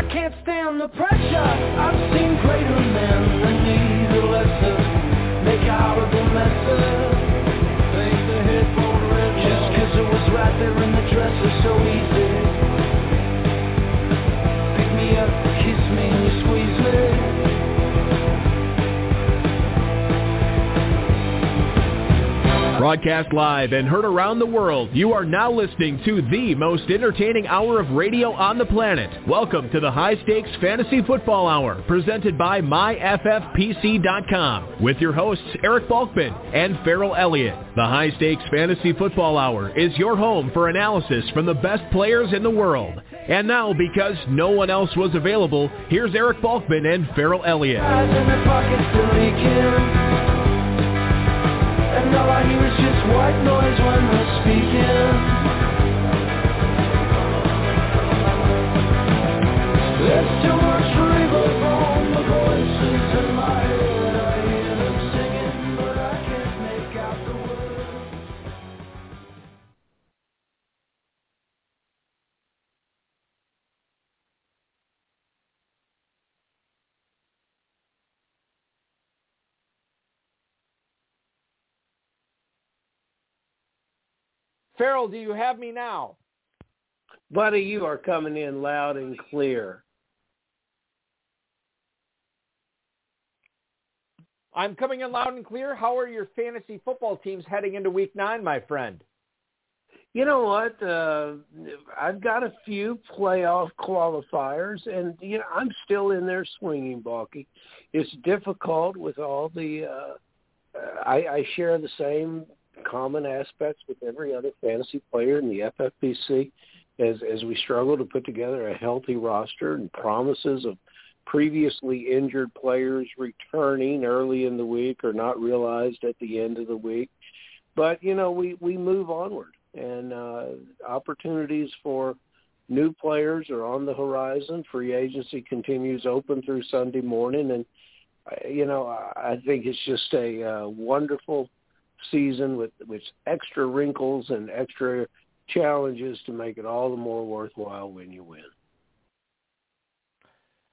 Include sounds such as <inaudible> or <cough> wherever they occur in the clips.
I can't stand the pressure. I've seen greater men than me, the lesser make out of the messes. Take the headphone red just cause it was right there in the dresser so easy. Broadcast live and heard around the world, you are now listening to the most entertaining hour of radio on the planet. Welcome to the High Stakes Fantasy Football Hour, presented by MyFFPC.com, with your hosts Eric Balkman and Ferrell Elliott. The High Stakes Fantasy Football Hour is your home for analysis from the best players in the world. And now, because no one else was available, here's Eric Balkman and Ferrell Elliott. I hear is just white noise when they're speaking. There's too much river from the voices Ferrell, do you have me now? Buddy, you are coming in loud and clear. I'm coming in loud and clear. How are your fantasy football teams heading into week nine, my friend? You know what? Uh, I've got a few playoff qualifiers, and you know I'm still in there swinging, Balky. It's difficult with all the. Uh, I, I share the same common aspects with every other fantasy player in the FFPC, as as we struggle to put together a healthy roster and promises of previously injured players returning early in the week or not realized at the end of the week. But you know, we we move onward, and uh, opportunities for new players are on the horizon. Free agency continues open through Sunday morning, and uh, you know, I I think it's just a uh, wonderful season with with extra wrinkles and extra challenges to make it all the more worthwhile when you win.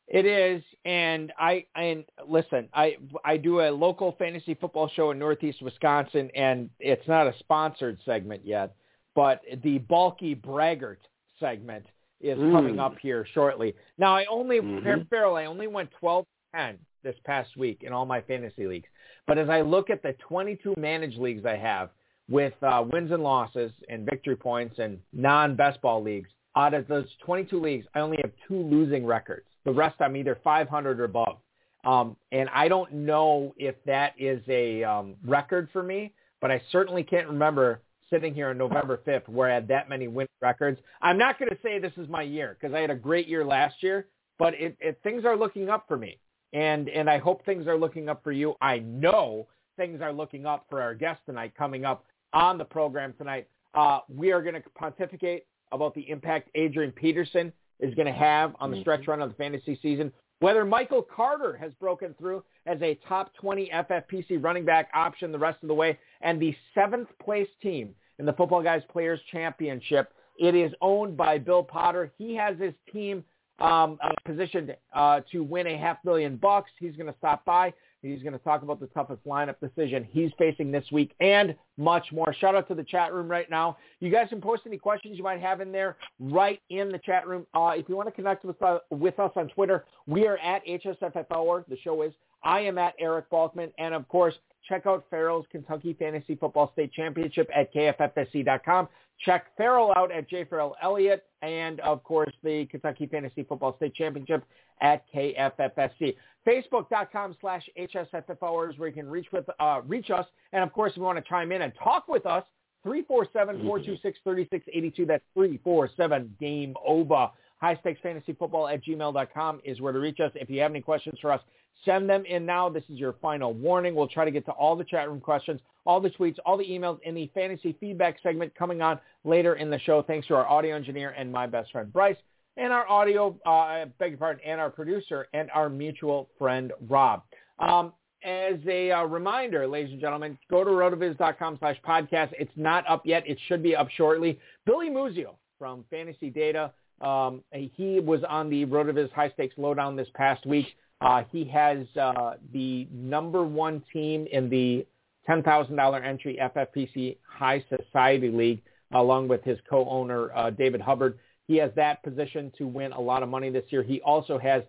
It is, and I and listen, I I do a local fantasy football show in Northeast Wisconsin, and it's not a sponsored segment yet, but the Balky braggart segment is Mm. coming up here shortly. Now, I only Mhm. Ferrell, I only went 12-10 this past week in all my fantasy leagues, but as I look at the 22 managed leagues I have with uh, wins and losses and victory points and non-best ball leagues, out of those 22 leagues, I only have two losing records. The rest I'm either 500 or above. Um, and I don't know if that is a um, record for me, but I certainly can't remember sitting here on November 5th where I had that many win records. I'm not going to say this is my year because I had a great year last year, but it, it, things are looking up for me. And, and I hope things are looking up for you. I know things are looking up for our guest tonight coming up on the program tonight. Uh, we are going to pontificate about the impact Adrian Peterson is going to have on the stretch run of the fantasy season. Whether Michael Carter has broken through as a top 20 FFPC running back option the rest of the way, and the seventh place team in the Footballguys Players Championship. It is owned by Bill Potter. He has his team um, uh, positioned uh, to win a half million bucks. He's going to stop by. He's going to talk about the toughest lineup decision he's facing this week and much more. Shout out to the chat room right now. You guys can post any questions you might have in there right in the chat room. Uh, if you want to connect with, uh, with us on Twitter, we are at HSFF. The show is. I am at Eric Balkman. And of course, check out Ferrell's Kentucky Fantasy Football State Championship at KFFSC.com. Check Ferrell out at J. Ferrell Elliott. And of course, the Kentucky Fantasy Football State Championship at KFFSC. Facebook.com slash HSFF Hours where you can reach with uh, reach us. And of course, if you want to chime in and talk with us, 347-426-3682. That's 347 Game Over. High Stakes Fantasy Football at gmail.com is where to reach us. If you have any questions for us, send them in now. This is your final warning. We'll try to get to all the chat room questions, all the tweets, all the emails in the fantasy feedback segment coming on later in the show. Thanks to our audio engineer and my best friend Bryce and our audio, uh, beg your pardon, and our producer and our mutual friend Rob. Um, as a uh, reminder, ladies and gentlemen, go to rotoviz.com slash podcast. It's not up yet. It should be up shortly. Billy Muzio from Fantasy Data Um, he was on the RotoViz High Stakes Lowdown this past week. Uh, he has uh, the number one team in the $10,000 entry FFPC High Society League, along with his co-owner uh, David Hubbard. He has that position to win a lot of money this year. He also has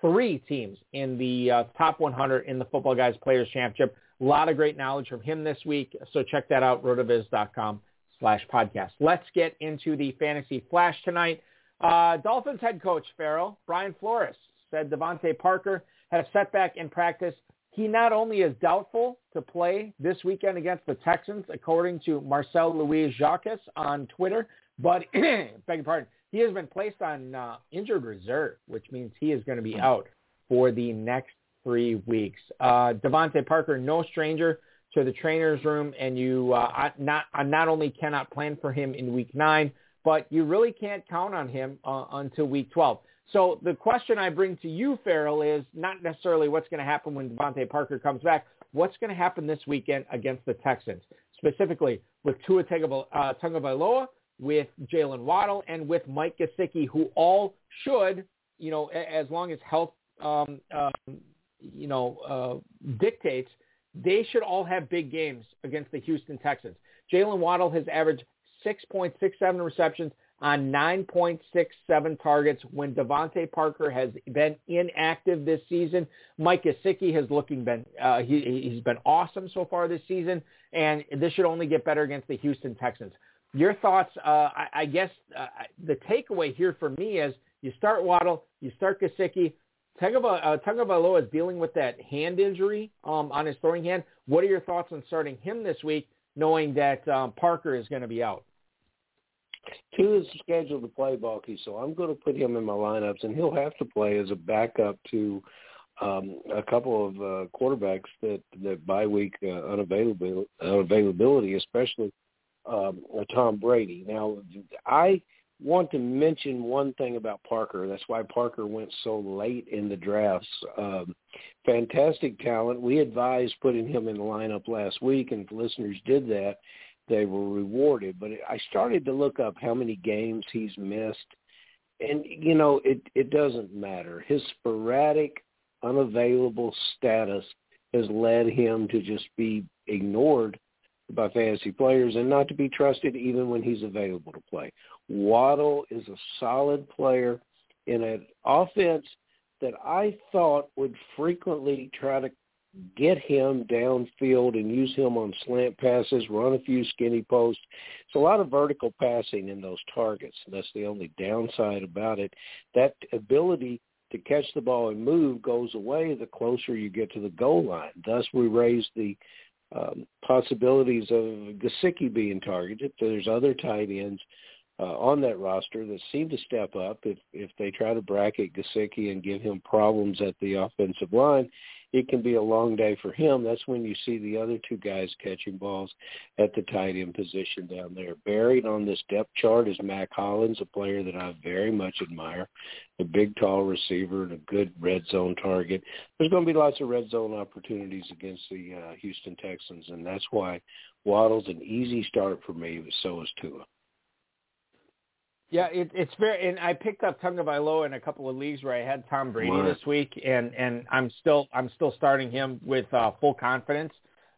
three teams in the uh, top 100 in the Footballguys Players Championship. A lot of great knowledge from him this week. So check that out, rotoviz.com slash podcast. Let's get into the fantasy flash tonight. Uh, Dolphins head coach Ferrell, Brian Flores, said DeVante Parker had a setback in practice. He not only is doubtful to play this weekend against the Texans, according to Marcel Louis Jacques on Twitter, but, <clears throat> beg your pardon, he has been placed on uh, injured reserve, which means he is going to be out for the next three weeks. Uh, DeVante Parker, no stranger to the trainer's room, and you uh, not not only cannot plan for him in week nine, but you really can't count on him uh, until week 12. So the question I bring to you, Ferrell, is not necessarily what's going to happen when DeVante Parker comes back. What's going to happen this weekend against the Texans, specifically with Tua Tagovailoa, with Jaylen Waddle, and with Mike Gesicki, who all should, you know, as long as health, um, um, you know, uh, dictates, they should all have big games against the Houston Texans. Jaylen Waddle has averaged 6.67 receptions on 9.67 targets when DeVante Parker has been inactive this season. Mike Gesicki has looking been uh, he, he's been awesome so far this season, and this should only get better against the Houston Texans. Your thoughts? Uh, I, I guess uh, the takeaway here for me is you start Waddle, you start Gesicki. Tagovailoa uh, is dealing with that hand injury um, on his throwing hand. What are your thoughts on starting him this week, knowing that um, Parker is going to be out? Tua is scheduled to play Balky, so I'm going to put him in my lineups, and he'll have to play as a backup to um, a couple of uh, quarterbacks that that bye week uh, unavailability, unavailability, especially um, Tom Brady. Now, I want to mention one thing about Parker. That's why Parker went so late in the drafts. Um, fantastic talent. We advised putting him in the lineup last week, and listeners did that, they were rewarded. But I started to look up how many games he's missed, and you know it it doesn't matter. His sporadic, unavailable status has led him to just be ignored by fantasy players and not to be trusted even when he's available to play. Waddle is a solid player in an offense that I thought would frequently try to get him downfield and use him on slant passes, run a few skinny posts. It's a lot of vertical passing in those targets. That's the only downside about it. That ability to catch the ball and move goes away the closer you get to the goal line. Thus, we raise the um, possibilities of Gesicki being targeted. There's other tight ends uh, on that roster that seem to step up if if they try to bracket Gesicki and give him problems at the offensive line it can be a long day for him. That's when you see the other two guys catching balls at the tight end position down there. Buried on this depth chart is Mack Hollins, a player that I very much admire, a big, tall receiver and a good red zone target. There's going to be lots of red zone opportunities against the uh, Houston Texans, and that's why Waddle's an easy start for me, but so is Tua. Yeah, it, it's very, and I picked up Tagovailoa in a couple of leagues where I had Tom Brady right. this week, and and I'm still I'm still starting him with uh, full confidence.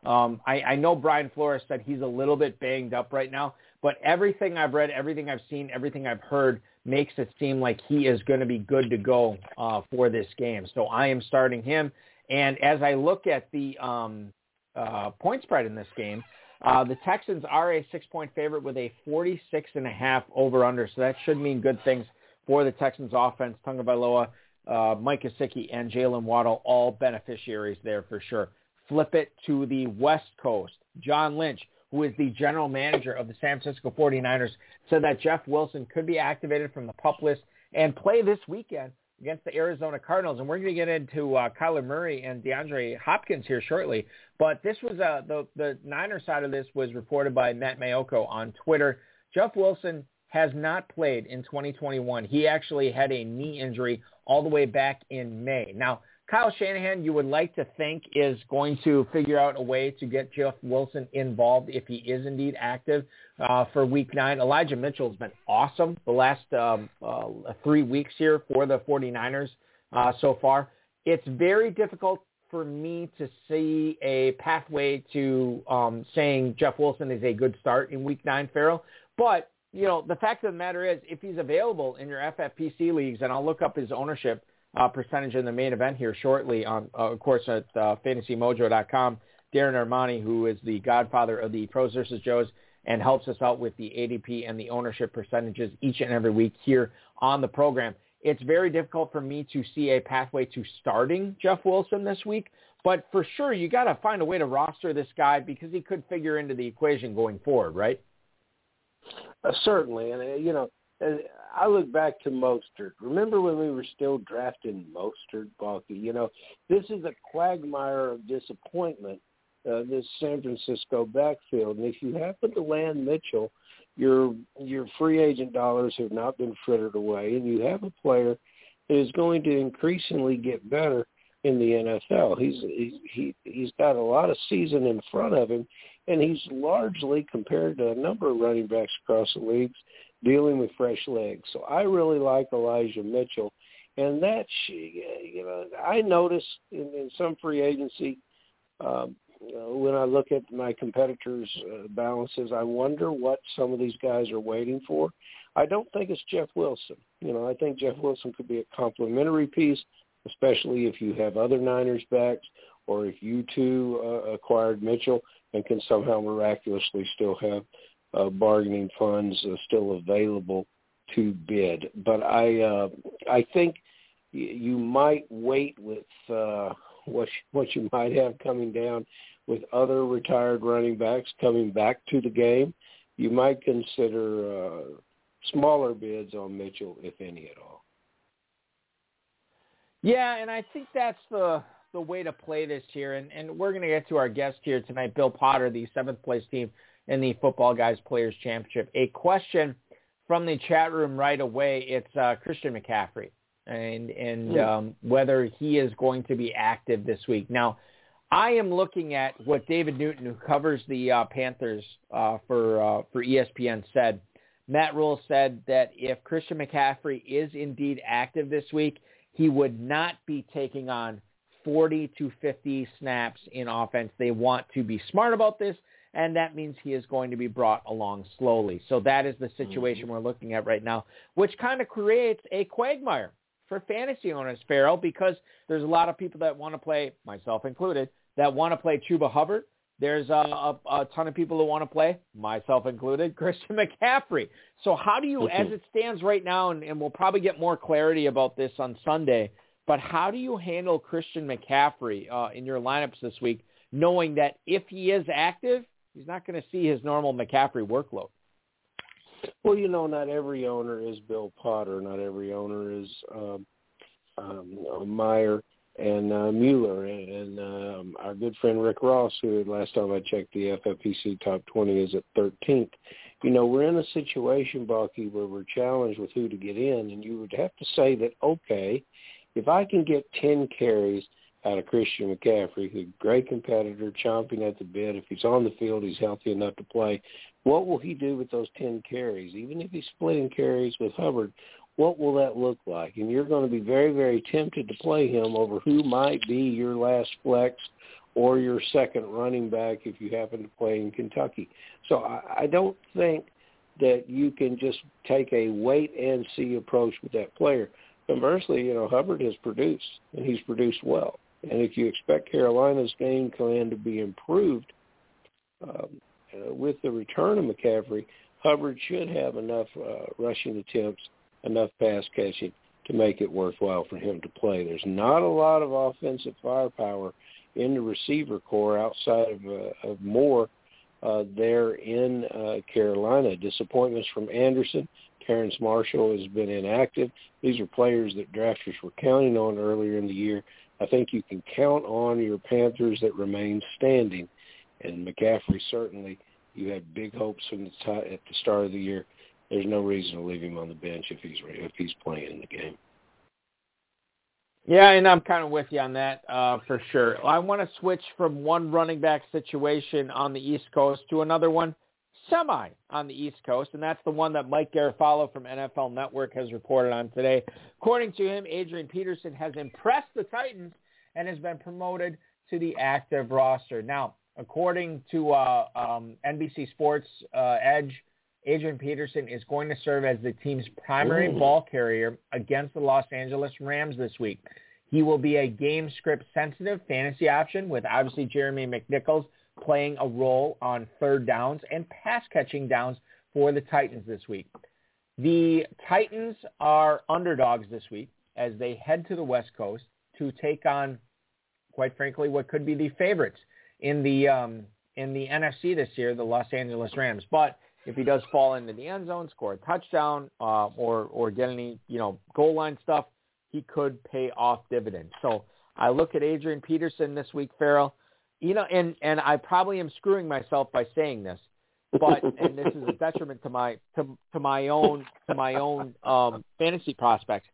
Um, I, I know Brian Flores said he's a little bit banged up right now, but everything I've read, everything I've seen, everything I've heard makes it seem like he is going to be good to go uh, for this game. So I am starting him, and as I look at the um, uh, point spread in this game, uh, the Texans are a six-point favorite with a 46 and a half over-under, so that should mean good things for the Texans offense. Tagovailoa, uh, Mike Gesicki, and Jaylen Waddle, all beneficiaries there for sure. Flip it to the West Coast. John Lynch, who is the general manager of the San Francisco 49ers, said that Jeff Wilson could be activated from the pup list and play this weekend against the Arizona Cardinals. And we're going to get into uh, Kyler Murray and DeAndre Hopkins here shortly. But this was uh, the the Niner side of this was reported by Matt Maiocco on Twitter. Jeff Wilson has not played in 2021. He actually had a knee injury all the way back in May. Now, Kyle Shanahan, you would like to think, is going to figure out a way to get Jeff Wilson involved if he is indeed active uh, for Week 9. Elijah Mitchell has been awesome the last um, uh, three weeks here for the 49ers uh, so far. It's very difficult for me to see a pathway to um, saying Jeff Wilson is a good start in Week 9, Ferrell. But, you know, the fact of the matter is if he's available in your FFPC leagues, and I'll look up his ownership uh, percentage in the main event here shortly on, uh, of course, at uh, fantasymojo.com, Darren Armani, who is the godfather of the Pros versus Joes and helps us out with the ADP and the ownership percentages each and every week here on the program it's very difficult for me to see a pathway to starting Jeff Wilson this week. But for sure, you got to find a way to roster this guy because he could figure into the equation going forward, right? Uh, certainly, and uh, you know, I look back to Mostert. Remember when we were still drafting Mostert, Balky? You know, this is a quagmire of disappointment. Uh, this San Francisco backfield, and if you happen to land Mitchell, your your free agent dollars have not been frittered away, and you have a player that is going to increasingly get better in the NFL. He's he he's got a lot of season in front of him, and he's largely compared to a number of running backs across the leagues dealing with fresh legs. So I really like Elijah Mitchell, and that you know I notice in, in some free agency um, when I look at my competitors' uh, balances, I wonder what some of these guys are waiting for. I don't think it's Jeff Wilson. You know, I think Jeff Wilson could be a complementary piece, especially if you have other Niners backs or if you too uh, acquired Mitchell and can somehow miraculously still have uh, bargaining funds uh, still available to bid. But I uh, I think you might wait with uh, what you, what you might have coming down with other retired running backs coming back to the game, you might consider uh, smaller bids on Mitchell, if any at all. Yeah, and I think that's the the way to play this here. And, and we're going to get to our guest here tonight, Bill Potter, the seventh place team in the Footballguys Players Championship. A question from the chat room right away. It's uh, Christian McCaffrey and and mm. um, whether he is going to be active this week. Now, I am looking at what David Newton, who covers the uh, Panthers uh, for uh, for ESPN, said. Matt Rhule said that if Christian McCaffrey is indeed active this week, he would not be taking on 40 to 50 snaps in offense. They want to be smart about this, and that means he is going to be brought along slowly. So that is the situation mm-hmm. we're looking at right now, which kind of creates a quagmire for fantasy owners, Ferrell, because there's a lot of people that want to play, myself included, that want to play Chuba Hubbard. There's a, a, a ton of people that want to play, myself included, <laughs> Christian McCaffrey. So how do you, as it stands right now, and, and we'll probably get more clarity about this on Sunday, but how do you handle Christian McCaffrey uh, in your lineups this week, knowing that if he is active, he's not going to see his normal McCaffrey workload? Well, you know, not every owner is Bill Potter. Not every owner is um, um, Meyer and uh, Mueller and, and um, our good friend Rick Ross, who last time I checked the FFPC top 20 is at 13th. You know, we're in a situation, Balky, where we're challenged with who to get in, and you would have to say that, okay, if I can get 10 carries out of Christian McCaffrey, who's a great competitor, chomping at the bit, if he's on the field, he's healthy enough to play, what will he do with those 10 carries? Even if he's splitting carries with Hubbard, what will that look like? And you're going to be very, very tempted to play him over who might be your last flex or your second running back if you happen to play in Kentucky. So I, I don't think that you can just take a wait and see approach with that player. Conversely, you know, Hubbard has produced and he's produced well. And if you expect Carolina's game plan to be improved um, uh, with the return of McCaffrey, Hubbard should have enough uh, rushing attempts enough pass catching to make it worthwhile for him to play. There's not a lot of offensive firepower in the receiver corps outside of, uh, of Moore uh, there in uh, Carolina. Disappointments from Anderson. Terrace Marshall has been inactive. These are players that drafters were counting on earlier in the year. I think you can count on your Panthers that remain standing. And McCaffrey certainly, you had big hopes from the t- at the start of the year there's no reason to leave him on the bench if he's re- if he's playing in the game. Yeah, and I'm kind of with you on that uh, for sure. I want to switch from one running back situation on the East Coast to another one semi on the East Coast, and that's the one that Mike Garafolo from NFL Network has reported on today. According to him, Adrian Peterson has impressed the Titans and has been promoted to the active roster. Now, according to uh, um, NBC Sports uh, Edge, Adrian Peterson is going to serve as the team's primary Ooh. ball carrier against the Los Angeles Rams this week. He will be a game script sensitive fantasy option with obviously Jeremy McNichols playing a role on third downs and pass catching downs for the Titans this week. The Titans are underdogs this week as they head to the West Coast to take on, quite frankly, what could be the favorites in the um, in the NFC this year, the Los Angeles Rams. But if he does fall into the end zone, score a touchdown, uh, or or get any you know goal line stuff, he could pay off dividends. So I look at Adrian Peterson this week, Ferrell. You know, and and I probably am screwing myself by saying this, but <laughs> and this is a detriment to my to to my own to my own um, fantasy prospects.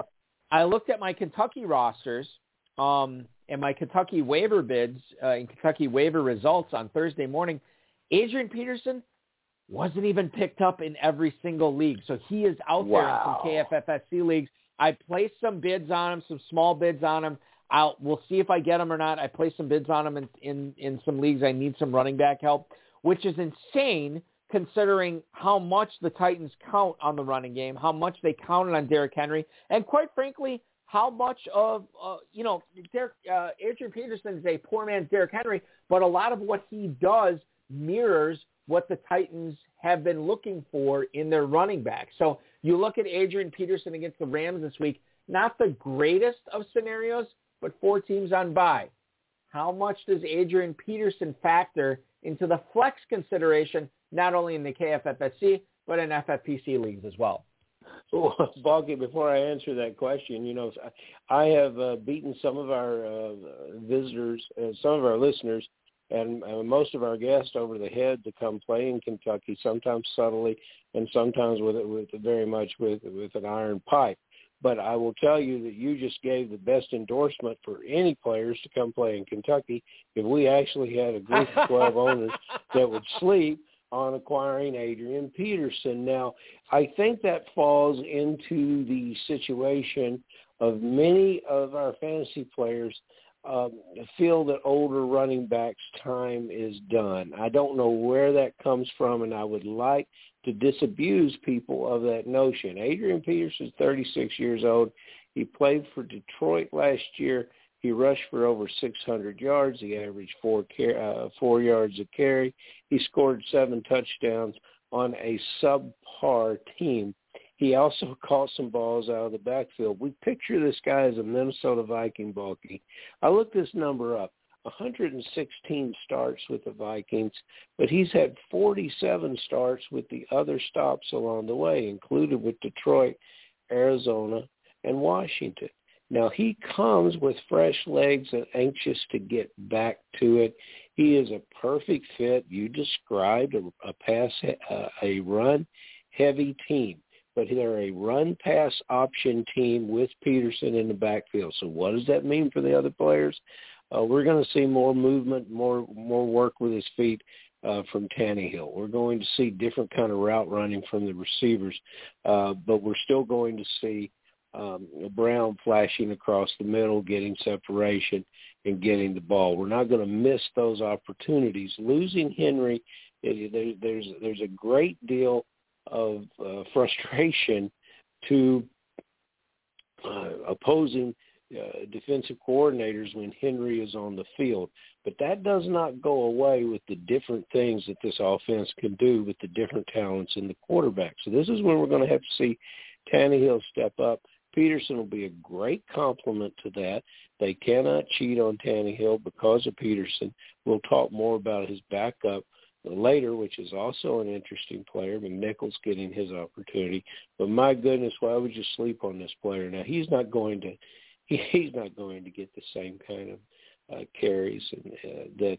I looked at my Kentucky rosters um, and my Kentucky waiver bids uh, and Kentucky waiver results on Thursday morning. Adrian Peterson wasn't even picked up in every single league. So he is out wow. there in some KFFSC leagues. I placed some bids on him, some small bids on him. I'll we'll see if I get him or not. I placed some bids on him in, in, in some leagues. I need some running back help, which is insane considering how much the Titans count on the running game, how much they counted on Derrick Henry, and quite frankly, how much of uh, you know Derek, uh, Adrian Peterson is a poor man's Derrick Henry, but a lot of what he does mirrors what the Titans have been looking for in their running back. So you look at Adrian Peterson against the Rams this week, not the greatest of scenarios, but four teams on bye. How much does Adrian Peterson factor into the flex consideration, not only in the KFFSC, but in FFPC leagues as well? <laughs> Well, Balky, before I answer that question, you know, I have uh, beaten some of our uh, visitors, uh, some of our listeners and uh, most of our guests over the head to come play in Kentucky, sometimes subtly and sometimes with with very much with with an iron pipe. But I will tell you that you just gave the best endorsement for any players to come play in Kentucky. If we actually had a group of 12 <laughs> owners that would sleep on acquiring Adrian Peterson. Now, I think that falls into the situation of many of our fantasy players um, feel that older running backs' time is done. I don't know where that comes from, and I would like to disabuse people of that notion. Adrian Peterson is 36 years old. He played for Detroit last year. He rushed for over 600 yards. He averaged four uh, four yards a carry. He scored seven touchdowns on a subpar team. He also <laughs> caught some balls out of the backfield. We picture this guy as a Minnesota Viking Balky. I looked this number up. 116 starts with the Vikings, but he's had 47 starts with the other stops along the way, included with Detroit, Arizona, and Washington. Now he comes with fresh legs and anxious to get back to it. He is a perfect fit. You described a, a pass, a, a run heavy team but they're a run pass option team with Peterson in the backfield. So what does that mean for the other players? Uh, we're going to see more movement, more more work with his feet uh, from Tannehill. We're going to see different kind of route running from the receivers, uh, but we're still going to see um, Brown flashing across the middle, getting separation and getting the ball. We're not going to miss those opportunities. Losing Henry, there, there's there's a great deal of uh, <laughs> frustration to uh, opposing uh, defensive coordinators when Henry is on the field. But that does not go away with the different things that this offense can do with the different talents in the quarterback. So this is when we're going to have to see Tannehill step up. Peterson will be a great complement to that. They cannot cheat on Tannehill because of Peterson. We'll talk more about his backup later, which is also an interesting player. McNichols getting his opportunity, but my goodness, why would you sleep on this player? Now he's not going to, he, <laughs> he's not going to get the same kind of uh, carries and, uh, that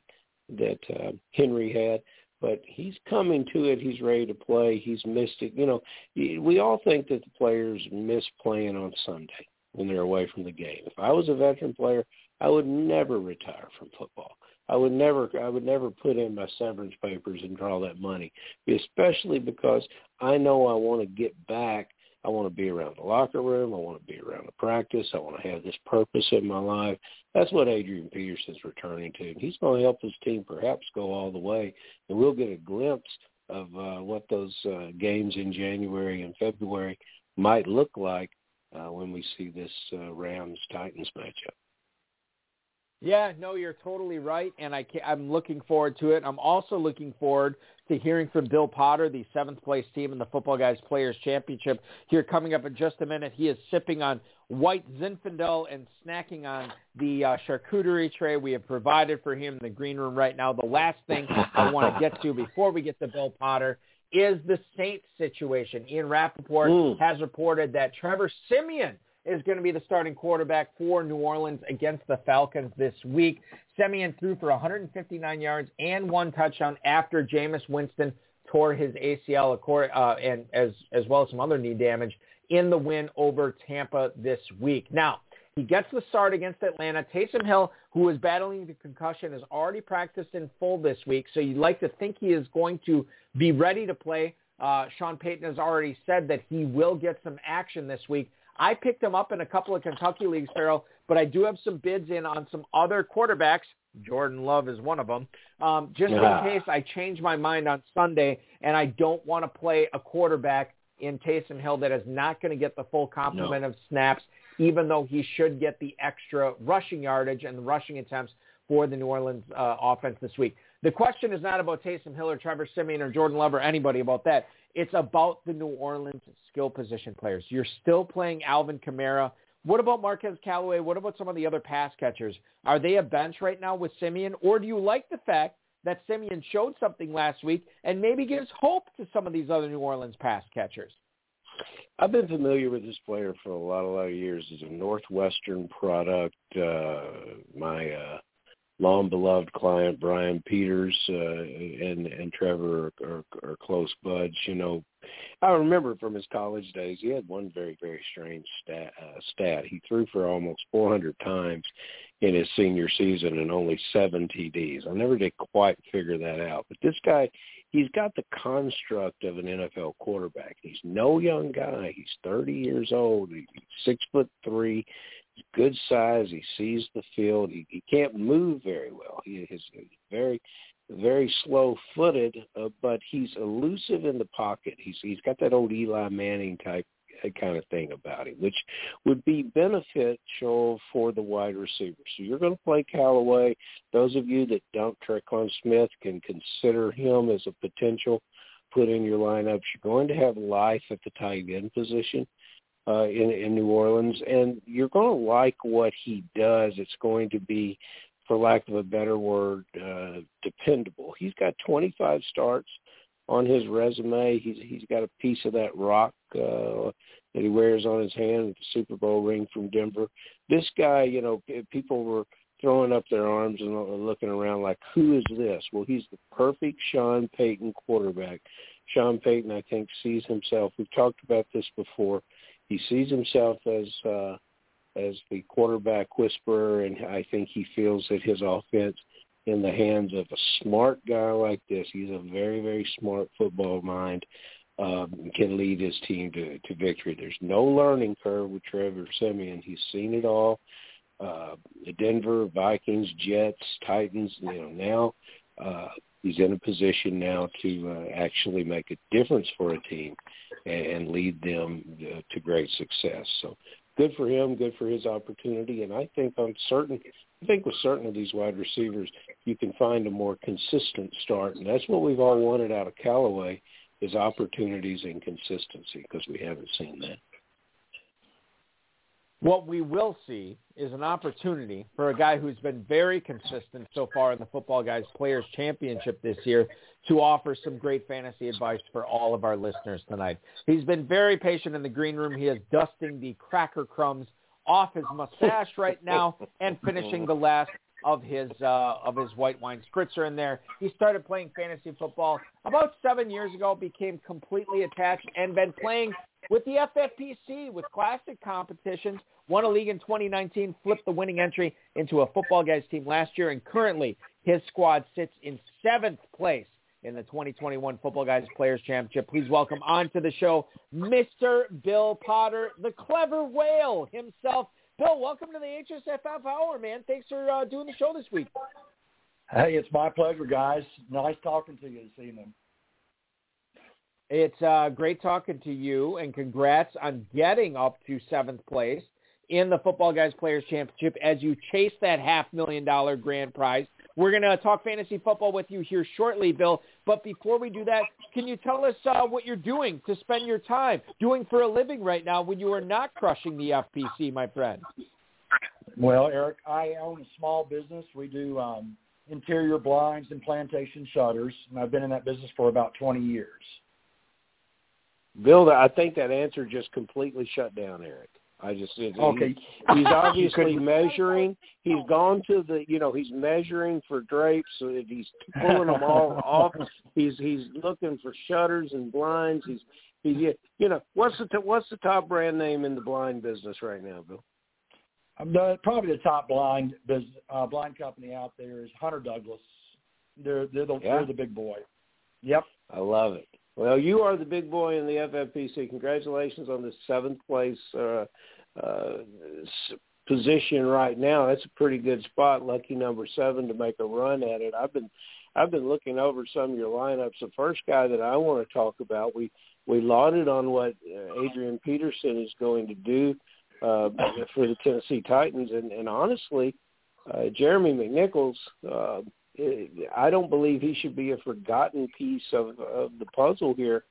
that uh, Henry had, but he's coming to it. He's ready to play. He's missed it. You know, we all think that the players miss playing on Sunday. when they're away from the game. If I was a veteran player, I would never retire from football. I would never I would never put in my severance papers and draw that money, especially because I know I want to get back. I want to be around the locker room. I want to be around the practice. I want to have this purpose in my life. That's what Adrian Peterson's returning to. He's going to help his team perhaps go all the way. And we'll get a glimpse of uh, what those uh, games in January and February might look like uh, when we see this uh, Rams Titans matchup. Yeah, no, you're totally right, and I I'm looking forward to it. I'm also looking forward to hearing from Bill Potter, the seventh place team in the Footballguys Players Championship. Here coming up in just a minute, he is sipping on white Zinfandel and snacking on the uh, charcuterie tray we have provided for him in the green room right now. The last thing I want to get to before we get to Bill Potter is the Saints situation. Ian Rapoport mm. has reported that Trevor Siemian – is going to be the starting quarterback for New Orleans against the Falcons this week. Siemian threw for 159 yards and one touchdown after Jameis Winston tore his ACL uh, and as as well as some other knee damage in the win over Tampa this week. Now, he gets the start against Atlanta. Taysom Hill, who is battling the concussion, has already practiced in full this week, so you'd like to think he is going to be ready to play. Uh, Sean Payton has already said that he will get some action this week. I picked him up in a couple of Kentucky leagues, Ferrell, but I do have some bids in on some other quarterbacks. Jordan Love is one of them. Um, just yeah. in case I change my mind on Sunday and I don't want to play a quarterback in Taysom Hill that is not going to get the full complement no. of snaps, even though he should get the extra rushing yardage and the rushing attempts for the New Orleans uh, offense this week. The question is not about Taysom Hill or Trevor Siemian or Jordan Love or anybody about that. It's about the New Orleans skill position players. You're still playing Alvin Kamara. What about Marquez Callaway? What about some of the other pass catchers? Are they a bench right now with Siemian? Or do you like the fact that Siemian showed something last week and maybe gives hope to some of these other New Orleans pass catchers? I've been familiar with this player for a lot, a lot of years. He's a Northwestern product. Uh, my uh, long beloved client Brian Peters uh, and and Trevor are, are, are close buds. You know, I remember from his college days he had one very very strange stat. Uh, stat. He threw for almost 400 times in his senior season and only seven TDs. I never did quite figure that out. But this guy, he's got the construct of an NFL quarterback. He's no young guy. He's 30 years old. He's six foot three good size. He sees the field. He, he can't move very well. He is very, very slow-footed, uh, but he's elusive in the pocket. He's he's got that old Eli Manning type uh, kind of thing about him, which would be beneficial for the wide receiver. So you're going to play Callaway. Those of you that don't Tre'Quan Smith can consider him as a potential put in your lineups. You're going to have life at the tight end position uh, in, in New Orleans, and you're going to like what he does. It's going to be, for lack of a better word, uh, dependable. He's got 25 starts on his resume. He's he's got a piece of that rock uh, that he wears on his hand with the Super Bowl ring from Denver. This guy, you know, people were throwing up their arms and looking around like, who is this? Well, he's the perfect Sean Payton quarterback. Sean Payton, I think, sees himself. We've talked about this before he sees himself as uh, as the quarterback whisperer, and I think he feels that his offense in the hands of a smart guy like this, he's a very very smart football mind, um, can lead his team to, to victory. There's no learning curve with Trevor Siemian. He's seen it all. Uh, the Denver Vikings, Jets, Titans. You know now uh, he's in a position now to uh, actually make a difference for a team and lead them uh, to great success. So good for him, good for his opportunity, and I think on certain, I think with certain of these wide receivers, you can find a more consistent start, and that's what we've all wanted out of Callaway is opportunities and consistency because we haven't seen that. What we will see is an opportunity for a guy who's been very consistent so far in the Footballguys Players Championship this year to offer some great fantasy advice for all of our listeners tonight. He's been very patient in the green room. He is dusting the cracker crumbs off his mustache right now and finishing the last of his uh, of his white wine spritzer in there. He started playing fantasy football about seven years ago, became completely attached, and been playing with the FFPC with classic competitions. Won a league in 2019, flipped the winning entry into a football guys team last year, and currently his squad sits in seventh place in the 2021 Footballguys Players Championship. Please welcome on to the show Mr. Bill Potter, the clever whale himself. Bill, welcome to the HSFF Hour, man. Thanks for uh, doing the show this week. Hey, it's my pleasure, guys. Nice talking to you this evening. It's uh, great talking to you, and congrats on getting up to seventh place in the Footballguys Players Championship as you chase that half million dollar grand prize. We're going to talk fantasy football with you here shortly, Bill. But before we do that, can you tell us uh, what you're doing to spend your time doing for a living right now when you are not crushing the FFPC, my friend? Well, Eric, I own a small business. We do um, interior blinds and plantation shutters, and I've been in that business for about 20 years. Bill, I think that answer just completely shut down, Eric. I just it, okay. He, he's <laughs> obviously measuring. He's gone to the you know he's measuring for drapes. So he's pulling them all <laughs> off. He's he's looking for shutters and blinds. He's he you know what's the what's the top brand name in the blind business right now, Bill? I'm the, probably the top blind business uh, blind company out there is Hunter Douglas. They're they're the yeah. they're the big boy. Yep. I love it. Well, you are the big boy in the FFPC. Congratulations on the seventh place uh, uh, position right now. That's a pretty good spot. Lucky number seven to make a run at it. I've been I've been looking over some of your lineups. The first guy that I want to talk about, we we lauded on what uh, Adrian Peterson is going to do uh, for the Tennessee Titans, and, and honestly, uh, Jeremy McNichols. Uh, I don't believe he should be a forgotten piece of, of the puzzle here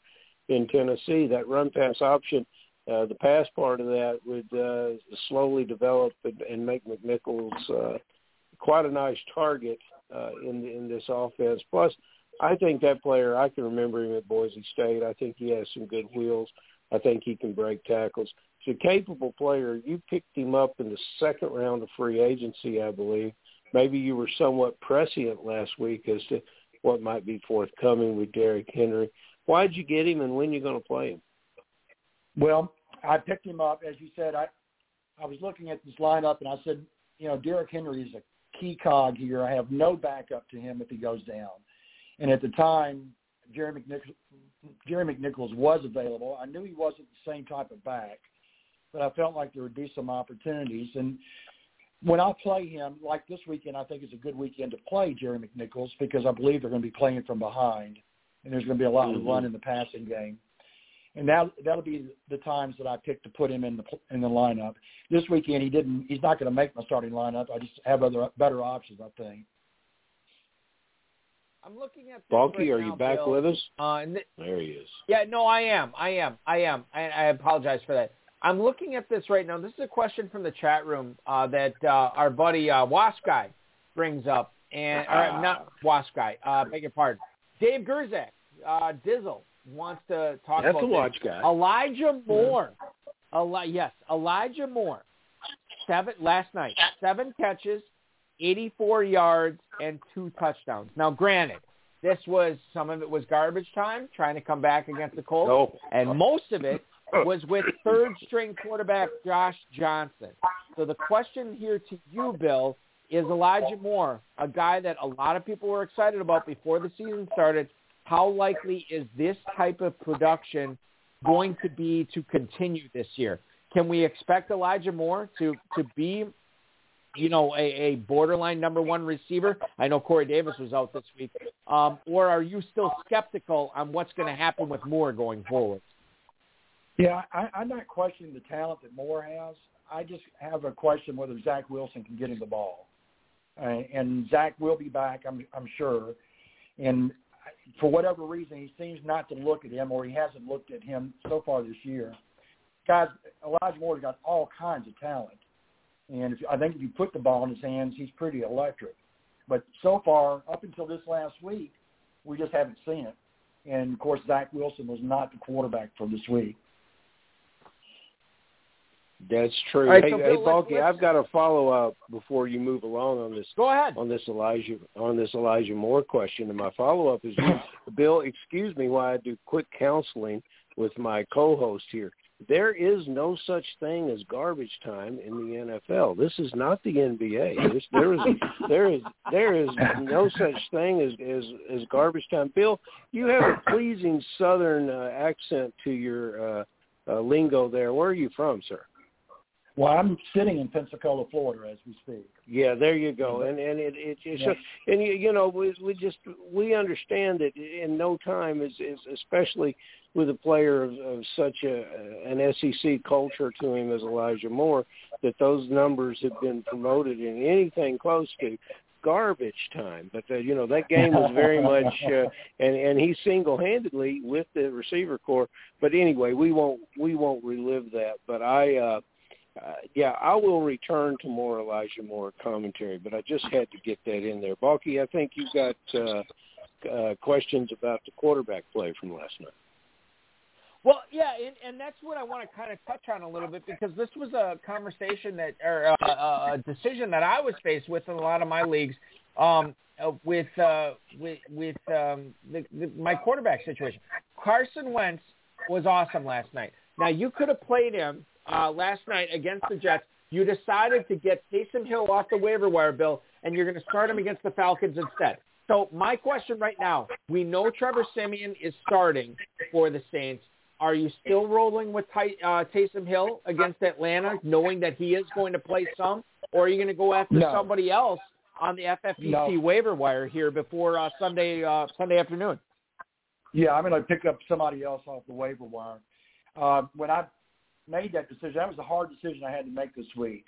in Tennessee. That run pass option, uh, the pass part of that would uh, slowly develop and, and make McNichols uh, quite a nice target uh, in in this offense. Plus, I think that player. I can remember him at Boise State. I think he has some good wheels. I think he can break tackles. He's a capable player. You picked him up in the second round of free agency, I believe maybe you were somewhat prescient last week as to what might be forthcoming with Derrick Henry. Why did you get him, and when are you going to play him? Well, I picked him up, as you said. I I was looking at this lineup, and I said, you know, Derrick Henry is a key cog here. I have no backup to him if he goes down. And at the time, Jerry McNichols, Jerry McNichols was available. I knew he wasn't the same type of back, but I felt like there would be some opportunities. And when I play him, like this weekend, I think it's a good weekend to play Jerry McNichols because I believe they're going to be playing from behind, and there's going to be a lot mm-hmm. of run in the passing game. And that that'll be the times that I pick to put him in the in the lineup. This weekend, he didn't. He's not going to make my starting lineup. I just have other better options, I think. I'm looking at Balky. Right are now, you back Bill. with us? Uh, th- there he is. Yeah, no, I am. I am. I am. I, I apologize for that. I'm looking at this right now. This is a question from the chat room uh, that uh, our buddy uh, Wasp Guy brings up, and or, not Wasp Guy. Uh, beg your pardon. Dave Gerzak, uh, Dizzle wants to talk That's about a watch this. guy. Elijah Moore. Eli- yes, Elijah Moore. Seven last night. Seven catches, 84 yards, and two touchdowns. Now, granted, this was some of it was garbage time, trying to come back against the Colts, and most of it was with third string quarterback Josh Johnson. So the question here to you, Bill, is Elijah Moore, a guy that a lot of people were excited about before the season started. How likely is this type of production going to be to continue this year? Can we expect Elijah Moore to, to be, you know, a, a borderline number one receiver? I know Corey Davis was out this week. Um, or are you still skeptical on what's going to happen with Moore going forward? Yeah, I, I'm not questioning the talent that Moore has. I just have a question whether Zach Wilson can get him the ball. Uh, and Zach will be back, I'm, I'm sure. And for whatever reason, he seems not to look at him, or he hasn't looked at him so far this year. Guys, Elijah Moore's got all kinds of talent, and if, I think if you put the ball in his hands, he's pretty electric. But so far, up until this last week, we just haven't seen it. And of course, Zach Wilson was not the quarterback for this week. That's true. Right, hey, so hey Balky, I've got a follow up before you move along on this. Go ahead. On this Elijah on this Elijah Moore question, and my follow up is, <clears throat> Bill, excuse me while I do quick counseling with my co-host here. There is no such thing as garbage time in the NFL. This is not the NBA. There's, there is there is there is no such thing as as, as garbage time. Bill, you have a pleasing Southern uh, accent to your uh, uh, lingo there. Where are you from, sir? Well, I'm sitting in Pensacola, Florida, as we speak. Yeah, there you go. And and it, it it's yeah. just, and you, you know we we just we understand that in no time is is especially with a player of, of such a an SEC culture to him as Elijah Moore that those numbers have been promoted in anything close to garbage time. But uh, you know that game was very much, uh, <laughs> and and he single-handedly with the receiver corps. But anyway, we won't we won't relive that. But I. uh uh, yeah, I will return to more Elijah Moore commentary, but I just had to get that in there. Balky, I think you've got uh, uh, questions about the quarterback play from last night. Well, yeah, and, and that's what I want to kind of touch on a little bit because this was a conversation that, or uh, a decision that I was faced with in a lot of my leagues um, uh, with uh, with with um, the, the, my quarterback situation. Carson Wentz was awesome last night. Now you could have played him uh, last night against the Jets. You decided to get Taysom Hill off the waiver wire, Bill, and you're going to start him against the Falcons instead. So my question right now, we know Trevor Siemian is starting for the Saints. Are you still rolling with Ty, uh, Taysom Hill against Atlanta, knowing that he is going to play some, or are you going to go after no. somebody else on the FFPC no. waiver wire here before uh, Sunday uh, Sunday afternoon? Yeah, I'm going to pick up somebody else off the waiver wire. Uh, when I made that decision. That was a hard decision I had to make this week.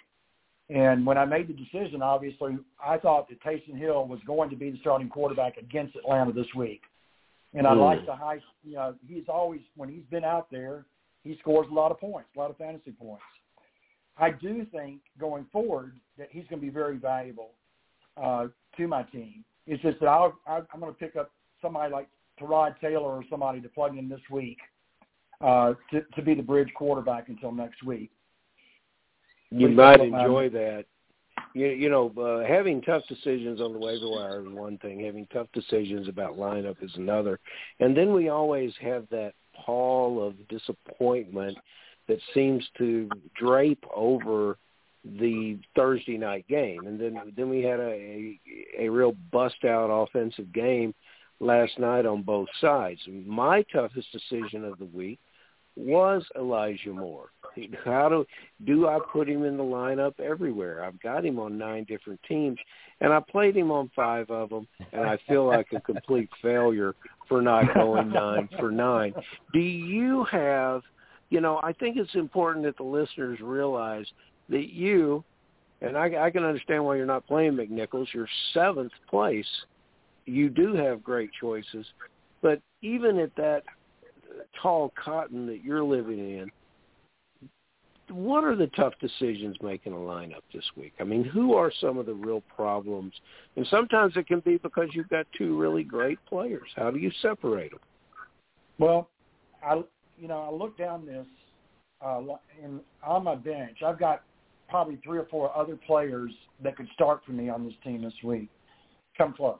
And when I made the decision, obviously, I thought that Taysom Hill was going to be the starting quarterback against Atlanta this week. And I mm. like the high, you know, he's always, when he's been out there, he scores a lot of points, a lot of fantasy points. I do think going forward that he's going to be very valuable uh, to my team. It's just that I'll, I'm going to pick up somebody like Tyrod Taylor or somebody to plug in this week uh, to, to be the bridge quarterback until next week. You might enjoy that. You, you know, uh, having tough decisions on the waiver wire is one thing. Having tough decisions about lineup is another. And then we always have that pall of disappointment that seems to drape over the Thursday night game. And then then we had a a, a real bust out offensive game last night on both sides. My toughest decision of the week was Elijah Moore. How do do I put him in the lineup everywhere? I've got him on nine different teams, and I played him on five of them, and I feel like a complete failure for not going nine for nine. Do you have? You know, I think it's important that the listeners realize that you, and I, I can understand why you're not playing McNichols. You're seventh place. You do have great choices, but even at that tall cotton that you're living in, what are the tough decisions making a lineup this week? I mean, who are some of the real problems? And sometimes it can be because you've got two really great players. How do you separate them? Well, I you know I look down this uh, in on my bench. I've got probably three or four other players that could start for me on this team this week. Come close.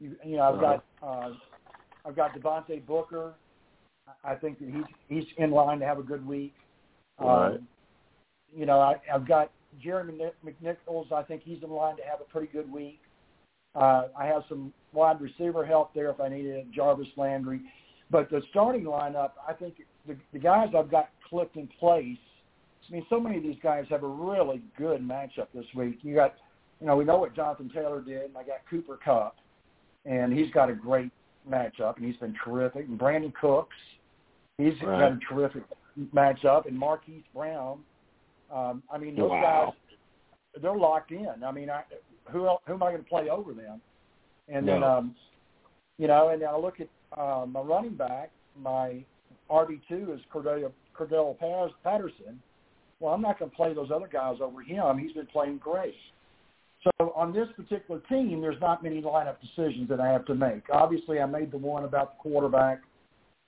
You, you know, I've uh-huh. got uh, I've got Devontae Booker. I think that he's he's in line to have a good week. Right. Um, you know, I, I've got Jeremy McNichols. I think he's in line to have a pretty good week. Uh, I have some wide receiver help there if I need it, Jarvis Landry. But the starting lineup, I think the, the guys I've got clicked in place. I mean, so many of these guys have a really good matchup this week. You got, you know, we know what Jonathan Taylor did, and I got Cooper Kupp, and he's got a great matchup, and he's been terrific. And Brandin Cooks, He's right. got a terrific matchup, and Marquise Brown. Um, I mean, those wow. guys, they're locked in. I mean, I, who who am I going to play over them? And no. then, um, you know, and I look at uh, my running back. My RB two is Cordell Cordell Patterson. Well, I'm not going to play those other guys over him. He's been playing great. So on this particular team, there's not many lineup decisions that I have to make. Obviously, I made the one about the quarterback,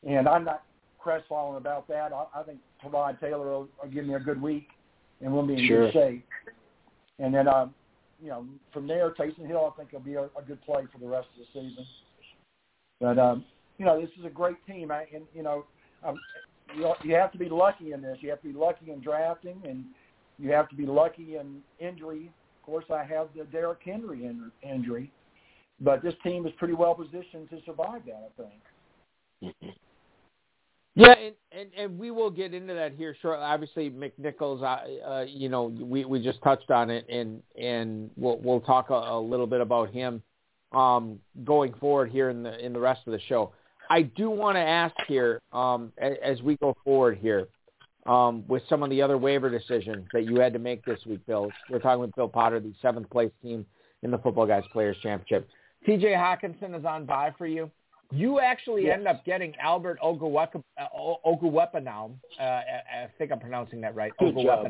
and I'm not crestfallen about that. I, I think Tyrod Taylor will, will give me a good week. and we'll be in sure. good shape. And then, um, you know, from there, Taysom Hill, I think will be a, a good play for the rest of the season. But um, you know, this is a great team, I, and you know, um, you you have to be lucky in this. You have to be lucky in drafting, and you have to be lucky in injury. Of course, I have the Derrick Henry in, injury, but this team is pretty well positioned to survive that. I think. Mm-hmm. Yeah, and, and and we will get into that here shortly. Obviously, McNichols, uh, you know, we we just touched on it, and and we'll we'll talk a, a little bit about him um, going forward here in the in the rest of the show. I do want to ask here um, as, we go forward here um, with some of the other waiver decisions that you had to make this week, Bill. We're talking with Bill Potter, the seventh place team in the Footballguys Players Championship. T.J. Hockenson is on bye for you. You actually Yes. end up getting Albert Oguwepa, uh, Uh, I think I'm pronouncing that right. Good job,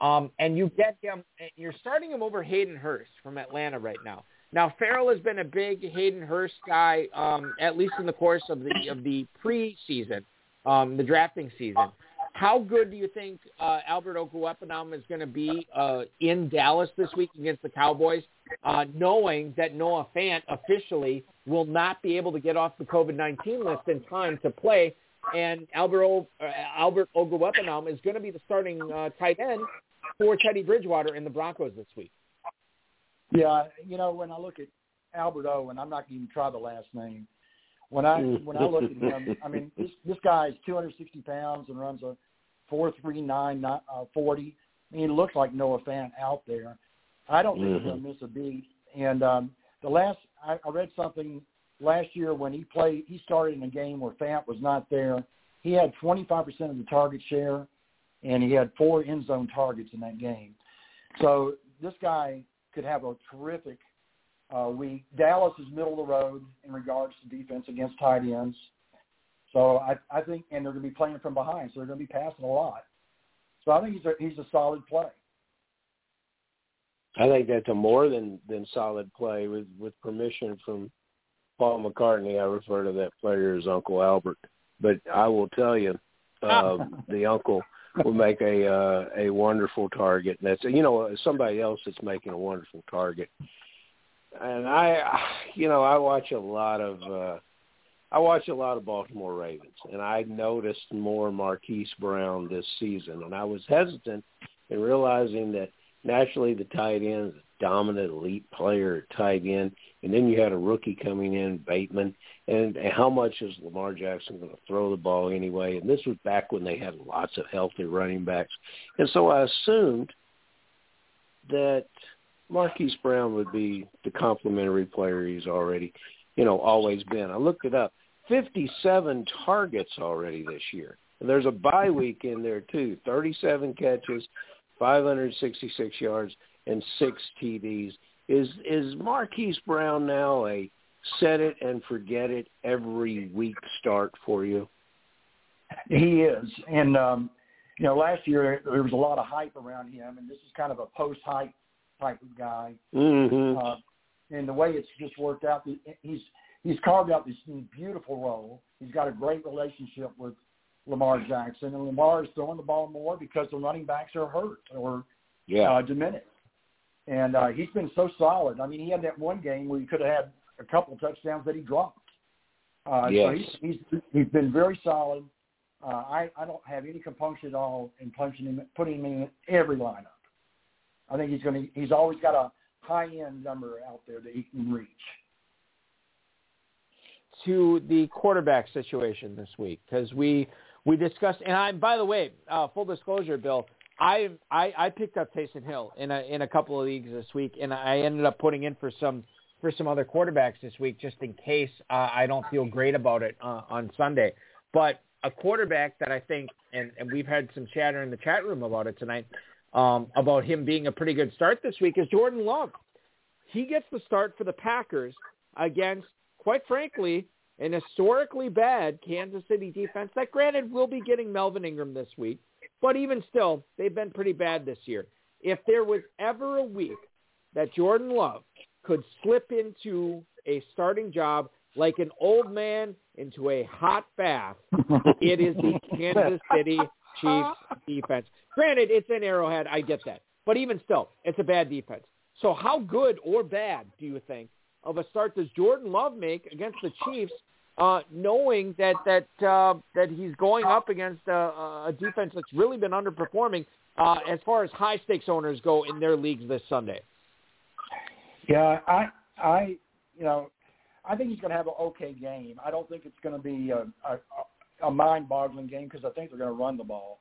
Um, and you get him. You're starting him over Hayden Hurst from Atlanta right now. Now Ferrell has been a big Hayden Hurst guy, um, at least in the course of the of the preseason, um, the drafting season. How good do you think uh, Albert Okwuegbunam is going to be uh, in Dallas this week against the Cowboys, uh, knowing that Noah Fant officially will not be able to get off the COVID-19 list in time to play, and Albert o- uh, Albert Okwuegbunam is going to be the starting uh, tight end for Teddy Bridgewater in the Broncos this week. Yeah, you know, when I look at Albert O, and I'm not going to even try the last name. When I when I look at him, I mean, this this guy is 260 pounds and runs a 4.39 uh, 40. I mean, he looks like Noah Fant out there. I don't think he's going to miss a beat. And um, the last I, I read something last year when he played, he started in a game where Fant was not there. He had 25% of the target share, and he had four end zone targets in that game. So this guy could have a terrific uh, week. Dallas is middle of the road in regards to defense against tight ends. So I, I think, and they're going to be playing from behind, so they're going to be passing a lot. So I think he's a, he's a solid play. I think that's a more than than solid play with with permission from Paul McCartney. I refer to that player as Uncle Albert, but I will tell you, uh, <laughs> the uncle will make a uh, a wonderful target. And that's you know somebody else that's making a wonderful target. And I, you know, I watch a lot of uh, I watch a lot of Baltimore Ravens, and I noticed more Marquise Brown this season, and I was hesitant in realizing that naturally the tight end is a dominant elite player tight end, and then you had a rookie coming in, Bateman, and, and how much is Lamar Jackson going to throw the ball anyway? And this was back when they had lots of healthy running backs, and so I assumed that Marquise Brown would be the complementary player he's already, you know, always been. I looked it up. 57 targets already this year. And there's a bye week in there too. 37 catches, 566 yards, and six TDs. Is is Marquise Brown now a set it and forget it every week start for you? He is, and um, you know, last year there was a lot of hype around him, and this is kind of a post-hype type of guy. Mm-hmm. Uh, and the way it's just worked out, he's he's carved out this beautiful role. He's got a great relationship with Lamar Jackson, and Lamar is throwing the ball more because the running backs are hurt or yeah. uh, diminished. And uh, he's been so solid. I mean, he had that one game where he could have had a couple of touchdowns that he dropped. Uh, Yes. So he's, he's he's been very solid. Uh, I I don't have any compunction at all in punching him, putting him in every lineup. I think he's going to. He's always got a high end number out there that he can reach. To the quarterback situation this week because we we discussed and I by the way, uh, full disclosure, Bill, I, I I picked up Taysom Hill in a in a couple of leagues this week, and I ended up putting in for some for some other quarterbacks this week just in case uh, I don't feel great about it uh, on Sunday. But a quarterback that I think, and, and we've had some chatter in the chat room about it tonight, um, about him being a pretty good start this week is Jordan Love. He gets the start for the Packers against, quite frankly, an historically bad Kansas City defense that granted will be getting Melvin Ingram this week, but even still, they've been pretty bad this year. If there was ever a week that Jordan Love could slip into a starting job like an old man into a hot bath, <laughs> it is the Kansas City Chiefs defense. Granted, it's in Arrowhead. I get that. But even still, it's a bad defense. So how good or bad do you think of a start does Jordan Love make against the Chiefs, uh, knowing that that uh, that he's going up against a, a defense that's really been underperforming uh, as far as high stakes owners go in their leagues this Sunday? Yeah, I I you know I think he's going to have an okay game. I don't think it's going to be a, a, a mind-boggling game because I think they're going to run the ball,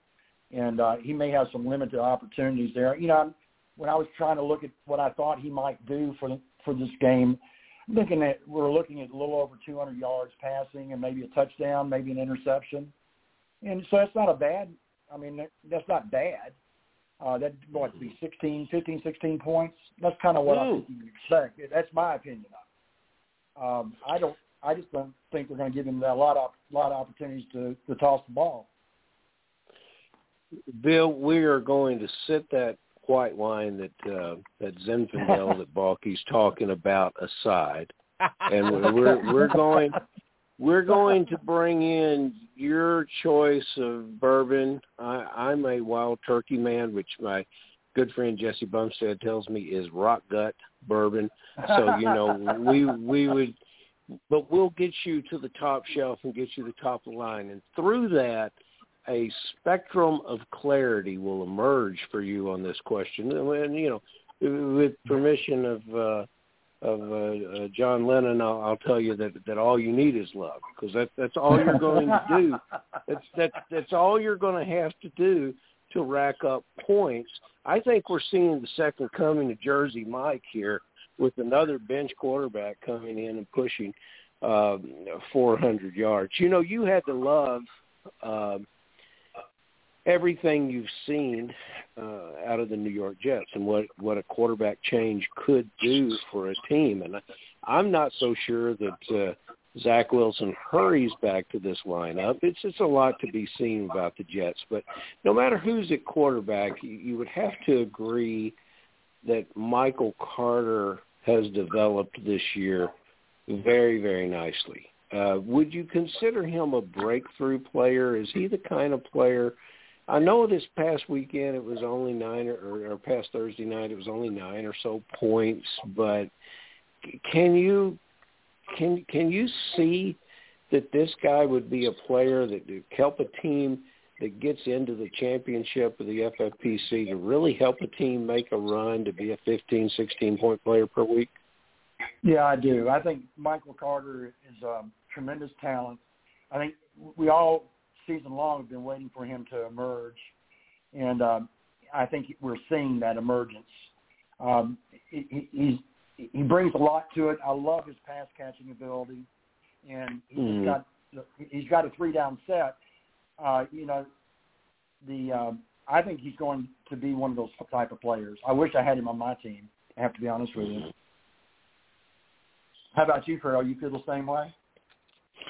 and uh, he may have some limited opportunities there. You know, when I was trying to look at what I thought he might do for for this game, I'm thinking that we're looking at a little over 200 yards passing and maybe a touchdown, maybe an interception, and so that's not a bad. I mean, that's not bad. Uh, that what be 16, 15, 16 points. That's kind of what Ooh. I think you expect. That's my opinion of it. Um, I don't. I just don't think we're going to give him a lot of lot of opportunities to, to toss the ball. Bill, we are going to sit that white wine that uh, that Zinfandel that Balky's talking about aside, and we're we're going we're going to bring in your choice of bourbon. I, I'm a wild turkey man, which my good friend Jesse Bumstead tells me is rock gut bourbon. So you know we we would, but we'll get you to the top shelf and get you the top of the line, and through that, a spectrum of clarity will emerge for you on this question. And you know, with permission of. uh of uh, uh, John Lennon, I'll, I'll tell you that that all you need is love, because that that's all you're going to do. <laughs> That's that that's all you're going to have to do to rack up points. I think we're seeing the second coming of Jersey Mike here with another bench quarterback coming in and pushing um, 400 yards. You know, you had to love um, everything you've seen uh, out of the New York Jets and what what a quarterback change could do for a team. And I'm not so sure that uh, Zach Wilson hurries back to this lineup. It's it's a lot to be seen about the Jets, but no matter who's at quarterback, you, you would have to agree that Michael Carter has developed this year very very nicely. Uh, would you consider him a breakthrough player? Is he the kind of player? I know this past weekend it was only nine or, or, past Thursday night it was only nine or so points, but can you can can you see that this guy would be a player that would help a team that gets into the championship of the FFPC to really help a team make a run to be a 15, 16 point player per week? Yeah, I do. I think Michael Carter is a tremendous talent. I think we all season long have been waiting for him to emerge, and um, I think we're seeing that emergence. Um, he, he's he brings a lot to it. I love his pass catching ability, and he's mm. got he's got a three down set. Uh, you know, the um, I think he's going to be one of those type of players. I wish I had him on my team. I have to be honest with you. How about you, Carl? You feel the same way?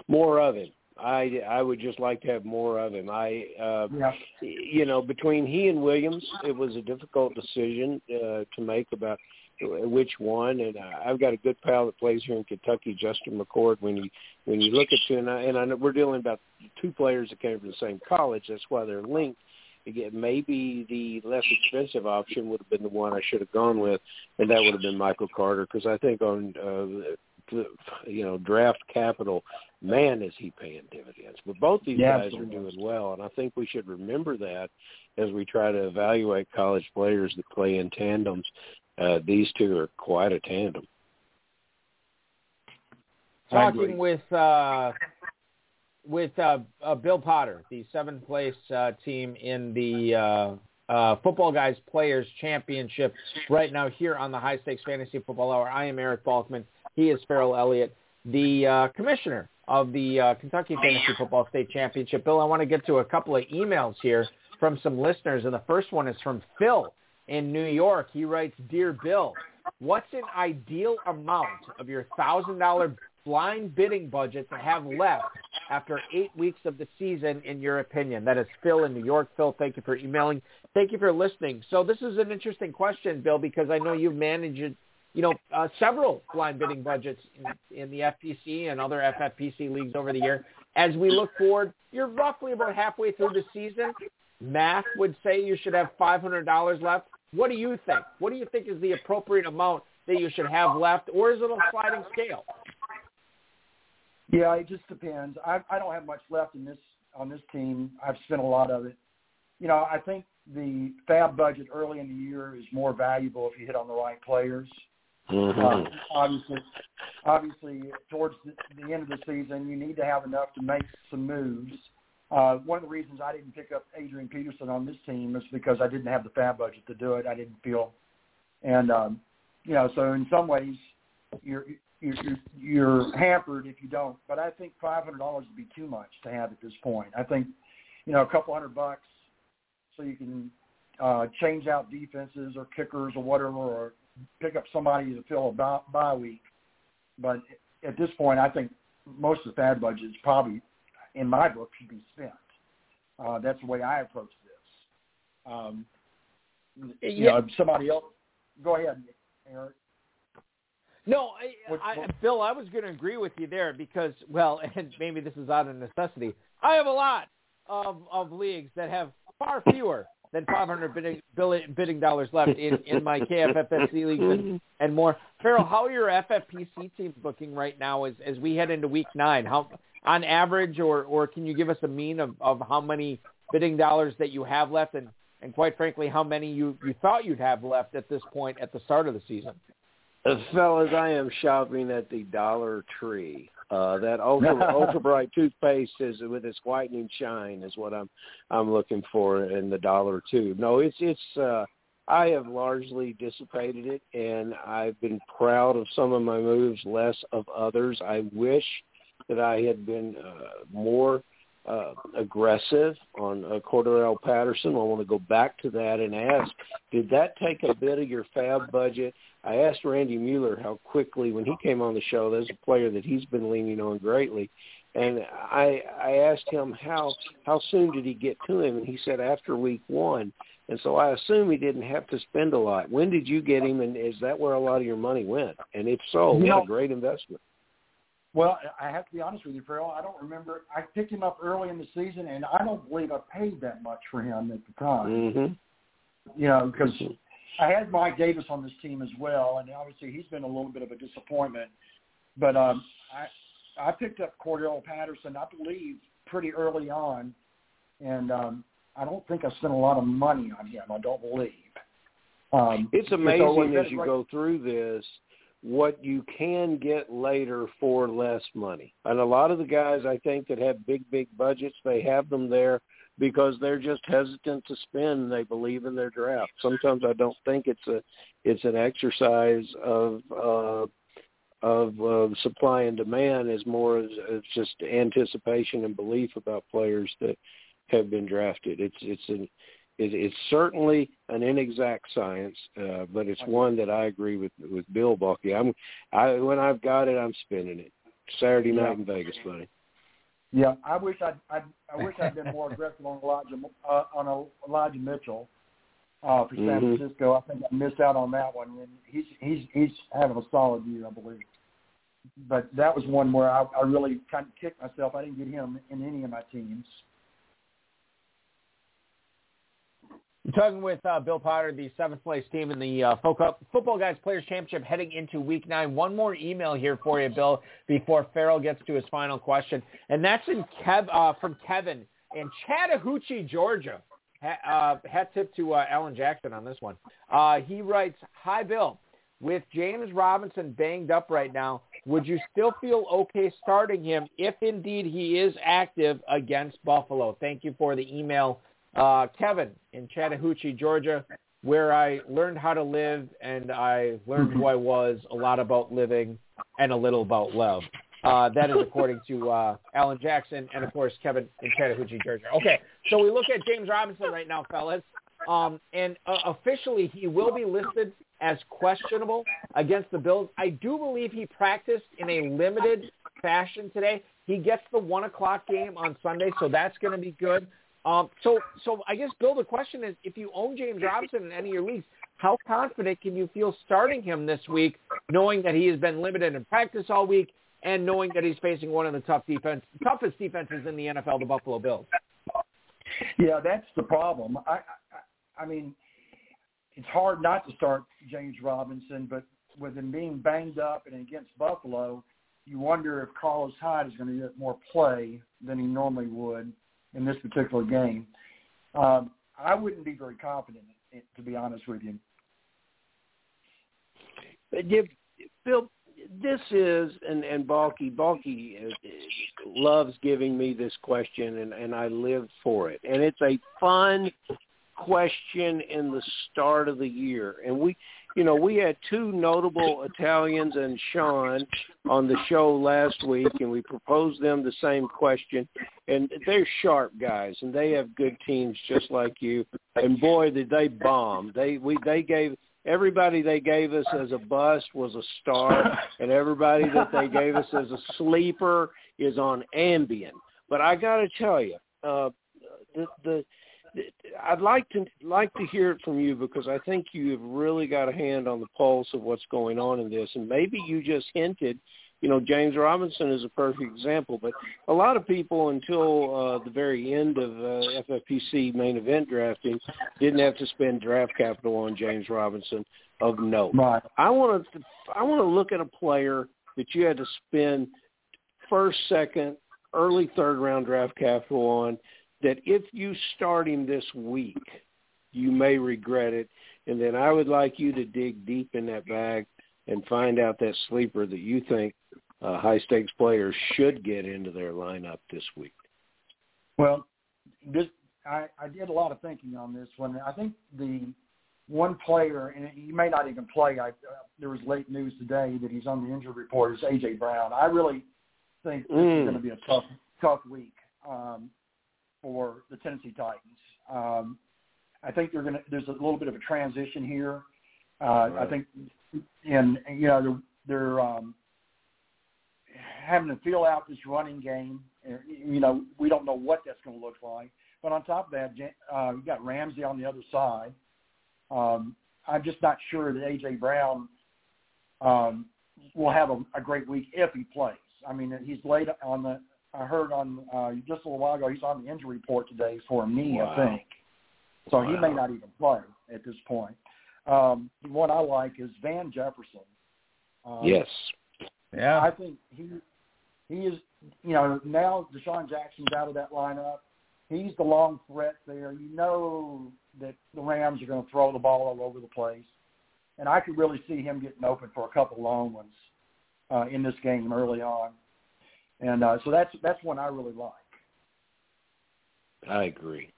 More of it. I I would just like to have more of him. I uh yeah. you know between he and Williams, it was a difficult decision uh, to make about which one. And I've got a good pal that plays here in Kentucky, Justin McCord. When you when you look at two, and I, and I know we're dealing about two players that came from the same college. That's why they're linked. Again, maybe the less expensive option would have been the one I should have gone with, and that would have been Michael Carter because I think on uh, you know draft capital, man, is he paying dividends. But both these yeah, guys absolutely. are doing well, and I think we should remember that as we try to evaluate college players that play in tandems uh, these two are quite a tandem. Talking with uh, with uh, uh, Bill Potter, the seventh place uh, team in the uh, uh, Footballguys Players Championship right now here on the High Stakes Fantasy Football Hour. I am Eric Balkman. He is Ferrell Elliott, the uh, commissioner of the uh, Kentucky Fantasy Football State Championship. Bill, I want to get to a couple of emails here from some listeners, and the first one is from Phil in New York. He writes, Dear Bill, what's an ideal amount of your $1,000 blind bidding budget to have left after eight weeks of the season, in your opinion? That is Phil in New York. Phil, thank you for emailing. Thank you for listening. So this is an interesting question, Bill, because I know you've managed, you know, uh, several blind bidding budgets in, in the FPC and other FFPC leagues over the year. As we look forward, you're roughly about halfway through the season math would say you should have $500 left. What do you think? What do you think is the appropriate amount that you should have left, or is it a sliding scale? Yeah, it just depends. I, I don't have much left in this on this team. I've spent a lot of it. You know, I think the fab budget early in the year is more valuable if you hit on the right players. Mm-hmm. Uh, obviously, obviously, towards the, the end of the season, you need to have enough to make some moves. Uh, one of the reasons I didn't pick up Adrian Peterson on this team is because I didn't have the fab budget to do it. I didn't feel, and um, you know, so in some ways, you're you're you're you're hampered if you don't. But I think five hundred dollars would be too much to have at this point. I think, you know, a couple hundred bucks so you can uh, change out defenses or kickers or whatever, or pick up somebody to fill a bye, bye week. But at this point, I think most of the fab budget is probably, in my book, should be spent. Uh, that's the way I approach this. Um, you Yeah. know, somebody else. Go ahead, Eric. No, I, What- I, what- Bill, I was going to agree with you there because, well, <laughs> and maybe this is out of necessity. I have a lot of of leagues that have far fewer than 500 bidding, billion, dollars left in, in my KFFC <laughs> leagues and, and more. Ferrell, how are your FFPC teams looking right now as as we head into Week Nine? How on average, or or can you give us a mean of of how many bidding dollars that you have left, and and quite frankly, how many you you thought you'd have left at this point at the start of the season? Uh, fellas, I am shopping at the Dollar Tree. Uh, that <laughs> ultra ultra bright toothpaste is with its whitening shine is what I'm I'm looking for in the dollar tube. No, it's it's uh I have largely dissipated it and I've been proud of some of my moves, less of others. I wish that I had been uh, more uh, aggressive on uh, Cordell Patterson. I want to go back to that and ask, did that take a bit of your fab budget? I asked Randy Mueller how quickly, when he came on the show, there's a player that he's been leaning on greatly, and I I asked him how how soon did he get to him, and he said after week one. And so I assume he didn't have to spend a lot. When did you get him, and is that where a lot of your money went? And if so, You know- what a great investment. Well, I have to be honest with you, Ferrell. I don't remember. I picked him up early in the season, and I don't believe I paid that much for him at the time. Mm-hmm. You know, because I had Mike Davis on this team as well, and obviously he's been a little bit of a disappointment. But um, I I picked up Cordell Patterson, I believe, pretty early on, and um, I don't think I spent a lot of money on him. I don't believe. Um, It's so amazing as you right- go through this what you can get later for less money. And a lot of the guys I think that have big, big budgets, they have them there because they're just hesitant to spend. They believe in their draft. Sometimes I don't think it's a it's an exercise of uh of uh, supply and demand as more as, as just anticipation and belief about players that have been drafted. It's it's an it, it's certainly an inexact science, uh, but it's one that I agree with with Bill Balky. I'm I when I've got it, I'm spending it. Saturday night in Vegas, buddy. Yeah, I wish I'd, I'd I wish I'd been more <laughs> aggressive on Elijah uh, on Elijah Mitchell uh, for San Mhm. Francisco. I think I missed out on that one, and he's he's he's having a solid year, I believe. But that was one where I, I really kind of kicked myself. I didn't get him in any of my teams. You're talking with uh, Bill Potter, the seventh place team in the uh, Fo- Footballguys Players Championship heading into week nine. One more email here for you, Bill, before Ferrell gets to his final question. And that's in Kev, uh, from Kevin in Chattahoochee, Georgia. Ha- uh, hat tip to uh, Alan Jackson on this one. Uh, he writes, Hi, Bill. With James Robinson banged up right now, would you still feel okay starting him if indeed he is active against Buffalo? Thank you for the email uh, Kevin in Chattahoochee, Georgia, where I learned how to live and I learned who I was, a lot about living, and a little about love. Uh, that is according to uh, Alan Jackson and, of course, Kevin in Chattahoochee, Georgia. Okay, so we look at James Robinson right now, fellas. Um, and uh, officially, he will be listed as questionable against the Bills. I do believe he practiced in a limited fashion today. He gets the 1 o'clock game on Sunday, so that's going to be good. Um, so, so I guess, Bill, the question is, if you own James Robinson in any of your leagues, how confident can you feel starting him this week, knowing that he has been limited in practice all week and knowing that he's facing one of the tough defense, toughest defenses in the NFL, the Buffalo Bills? Yeah, that's the problem. I, I, I mean, it's hard not to start James Robinson, but with him being banged up and against Buffalo, you wonder if Carlos Hyde is going to get more play than he normally would in this particular game. Um, I wouldn't be very confident, to be honest with you. Bill, this is and and Balky Balky loves giving me this question, and and I live for it. And it's a fun question in the start of the year, and we you know, we had two notable Italians and Sean on the show last week, and we proposed them the same question. And they're sharp guys, and they have good teams just like you. And boy, did they bomb! They we they gave everybody they gave us as a bust was a star, and everybody that they gave us as a sleeper is on Ambien. But I got to tell you, uh, the the I'd like to like to hear it from you because I think you've really got a hand on the pulse of what's going on in this, and maybe you just hinted. You know, James Robinson is a perfect example, but a lot of people until uh, the very end of uh, FFPC main event drafting didn't have to spend draft capital on James Robinson of note. Right. I want to I want to look at a player that you had to spend first, second, early third round draft capital on that if you start him this week, you may regret it. And then I would like you to dig deep in that bag and find out that sleeper that you think uh, high stakes players should get into their lineup this week. Well, this I, I did a lot of thinking on this one. I think the one player, and he may not even play. I, uh, there was late news today that he's on the injury report. Is AJ Brown? I really think this mm. is going to be a tough, tough week. Um, for the Tennessee Titans. Um, I think they're going to. There's a little bit of a transition here. Uh, right. I think, and, you know, they're, they're um, having to feel out this running game. You know, we don't know what that's going to look like. But on top of that, uh, you got Ramsey on the other side. Um, I'm just not sure that AJ Brown um, will have a, a great week if he plays. I mean, he's late on the I heard on uh, just a little while ago he's on the injury report today for a knee, wow. I think. So wow. he may not even play at this point. Um, what I like is Van Jefferson. Um, yes. Yeah. I think he he is you know now DeSean Jackson's out of that lineup. He's the long threat there. You know that the Rams are going to throw the ball all over the place, and I could really see him getting open for a couple long ones uh, in this game early on. And uh, so that's that's one I really like. I agree.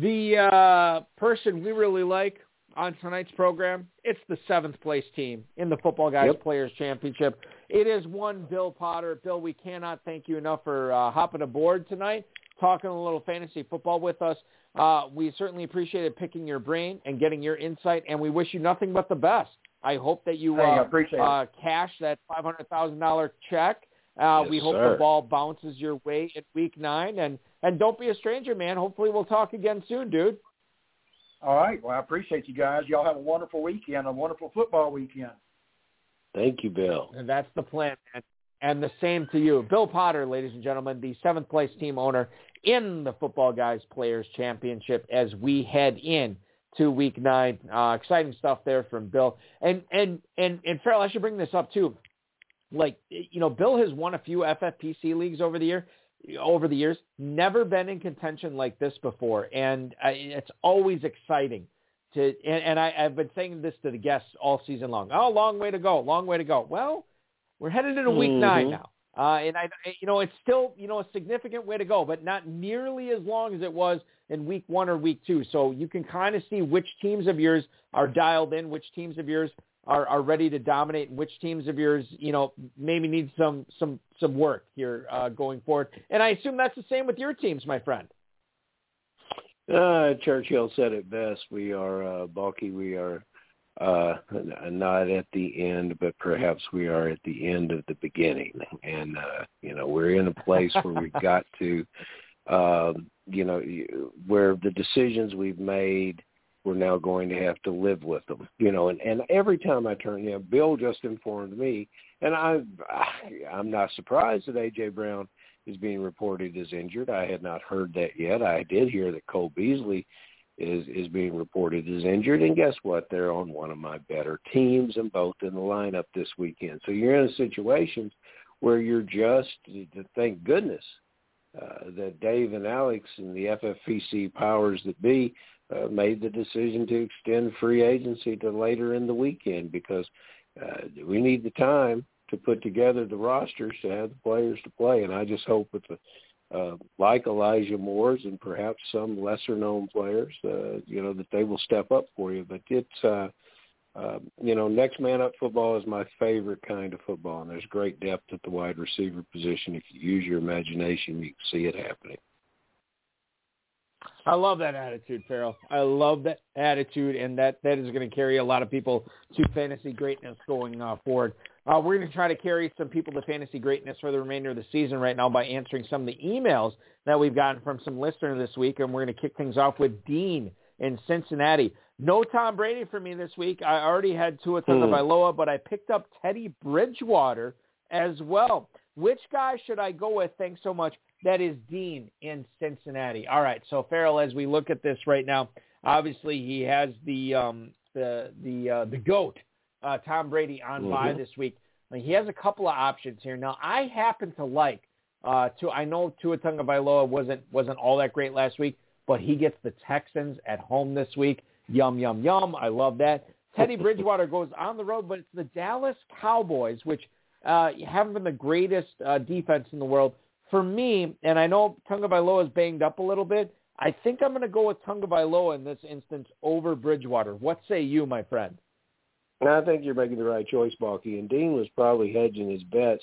The uh, person we really like on tonight's program, it's the seventh place team in the Footballguys yep. Players Championship. It is one Bill Potter. Bill, we cannot thank you enough for uh, hopping aboard tonight, talking a little fantasy football with us. Uh, we certainly appreciated picking your brain and getting your insight, and we wish you nothing but the best. I hope that you uh, uh, cash that five hundred thousand dollar check. Uh, yes, we hope sir. the ball bounces your way in week nine, and and don't be a stranger, man. Hopefully, we'll talk again soon, dude. All right. Well, I appreciate you guys. Y'all have a wonderful weekend, a wonderful football weekend. Thank you, Bill. And that's the plan, man. And the same to you. Bill Potter, ladies and gentlemen, the seventh place team owner in the Footballguys Players Championship as we head in to week nine. Uh, exciting stuff there from Bill. And and and and Ferrell, I should bring this up too. Like you know, Bill has won a few FFPC leagues over the year. Over the years, never been in contention like this before, and I, it's always exciting to. And, and I, I've been saying this to the guests all season long. Oh, long way to go, long way to go. Well, we're headed into week mm-hmm. nine now. Uh, and I, you know, it's still, you know, a significant way to go, but not nearly as long as it was in week one or week two. So you can kind of see which teams of yours are dialed in, which teams of yours are, are ready to dominate, and which teams of yours, you know, maybe need some some some work here uh, going forward. And I assume that's the same with your teams, my friend. Uh, Churchill said it best. We are uh, Balky. We are uh, not at the end, but perhaps we are at the end of the beginning. And, uh, you know, we're in a place where we've <laughs> got to, um, you know, where the decisions we've made, we're now going to have to live with them, you know, and, and every time I turn, you know, Bill just informed me and I, I'm not surprised that AJ Brown is being reported as injured. I had not heard that yet. I did hear that Cole Beasley is is being reported as injured, and guess what? They're on one of my better teams, and both in the lineup this weekend. So you're in a situation where you're just thank goodness uh, that Dave and Alex and the FFPC powers that be uh, made the decision to extend free agency to later in the weekend because uh, we need the time to put together the rosters to have the players to play. And I just hope with the uh, like Elijah Moore's and perhaps some lesser known players, uh, you know, that they will step up for you. But it's, uh, uh, you know, next man up football is my favorite kind of football, and there's great depth at the wide receiver position. If you use your imagination, you can see it happening. I love that attitude, Ferrell. I love that attitude, and that that is going to carry a lot of people to fantasy greatness going uh, forward. Uh, we're going to try to carry some people to fantasy greatness for the remainder of the season right now by answering some of the emails that we've gotten from some listeners this week, and we're going to kick things off with Dean in Cincinnati. No Tom Brady for me this week. I already had Tua Tagovailoa, mm. but I picked up Teddy Bridgewater as well. Which guy should I go with? Thanks so much. That is Dean in Cincinnati. All right. So Ferrell, as we look at this right now, obviously he has the um, the the uh, the goat uh, Tom Brady on mm-hmm. bye this week. He has a couple of options here. Now I happen to like uh, to I know Tua Tagovailoa wasn't wasn't all that great last week, but he gets the Texans at home this week. Yum yum yum. I love that. Teddy <laughs> Bridgewater goes on the road, but it's the Dallas Cowboys, which uh, haven't been the greatest uh, defense in the world for me, and I know Tagovailoa is banged up a little bit. I think I'm going to go with Tagovailoa in this instance over Bridgewater. What say you, my friend? I think you're making the right choice, Balky. And Dean was probably hedging his bets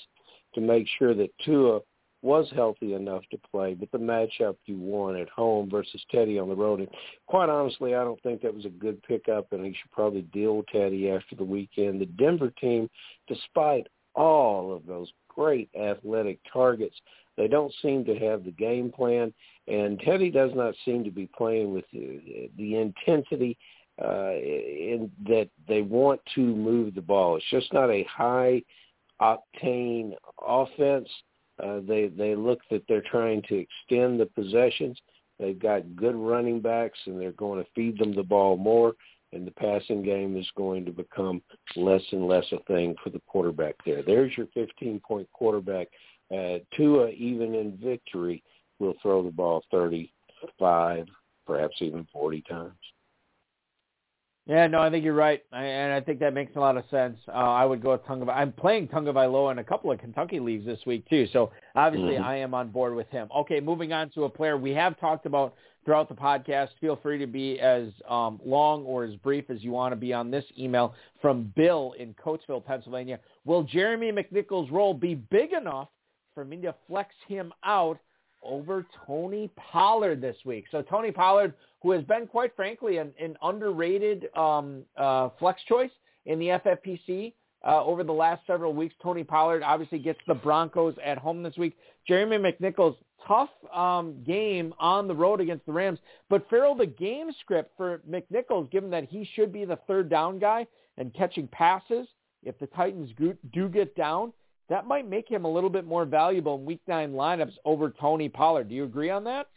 to make sure that Tua was healthy enough to play, but the matchup you won at home versus Teddy on the road. And quite honestly, I don't think that was a good pickup, and he should probably deal Teddy after the weekend. The Denver team, despite all of those great athletic targets, they don't seem to have the game plan, and Teddy does not seem to be playing with the, the intensity uh, in that they want to move the ball. It's just not a high octane offense. Uh, they they look that they're trying to extend the possessions. They've got good running backs, and they're going to feed them the ball more. And the passing game is going to become less and less a thing for the quarterback there. There's your 15-point quarterback uh, Tua, even in victory, will throw the ball 35, perhaps even 40 times. Yeah, no, I think you're right, I, and I think that makes a lot of sense. Uh, I would go with Tunga. I'm playing Tagovailoa in a couple of Kentucky leagues this week too, so obviously mm-hmm. I am on board with him. Okay, moving on to a player we have talked about throughout the podcast. Feel free to be as um, long or as brief as you want to be on this email from Bill in Coatesville, Pennsylvania. Will Jeremy McNichols' role be big enough for me to flex him out over Tony Pollard this week. So Tony Pollard, who has been quite frankly an, an underrated um, uh, flex choice in the FFPC uh, over the last several weeks. Tony Pollard obviously gets the Broncos at home this week. Jeremy McNichols, tough um, game on the road against the Rams. But Ferrell, the game script for McNichols, given that he should be the third down guy and catching passes, if the Titans do get down, that might make him a little bit more valuable in week nine lineups over Tony Pollard. Do you agree on that?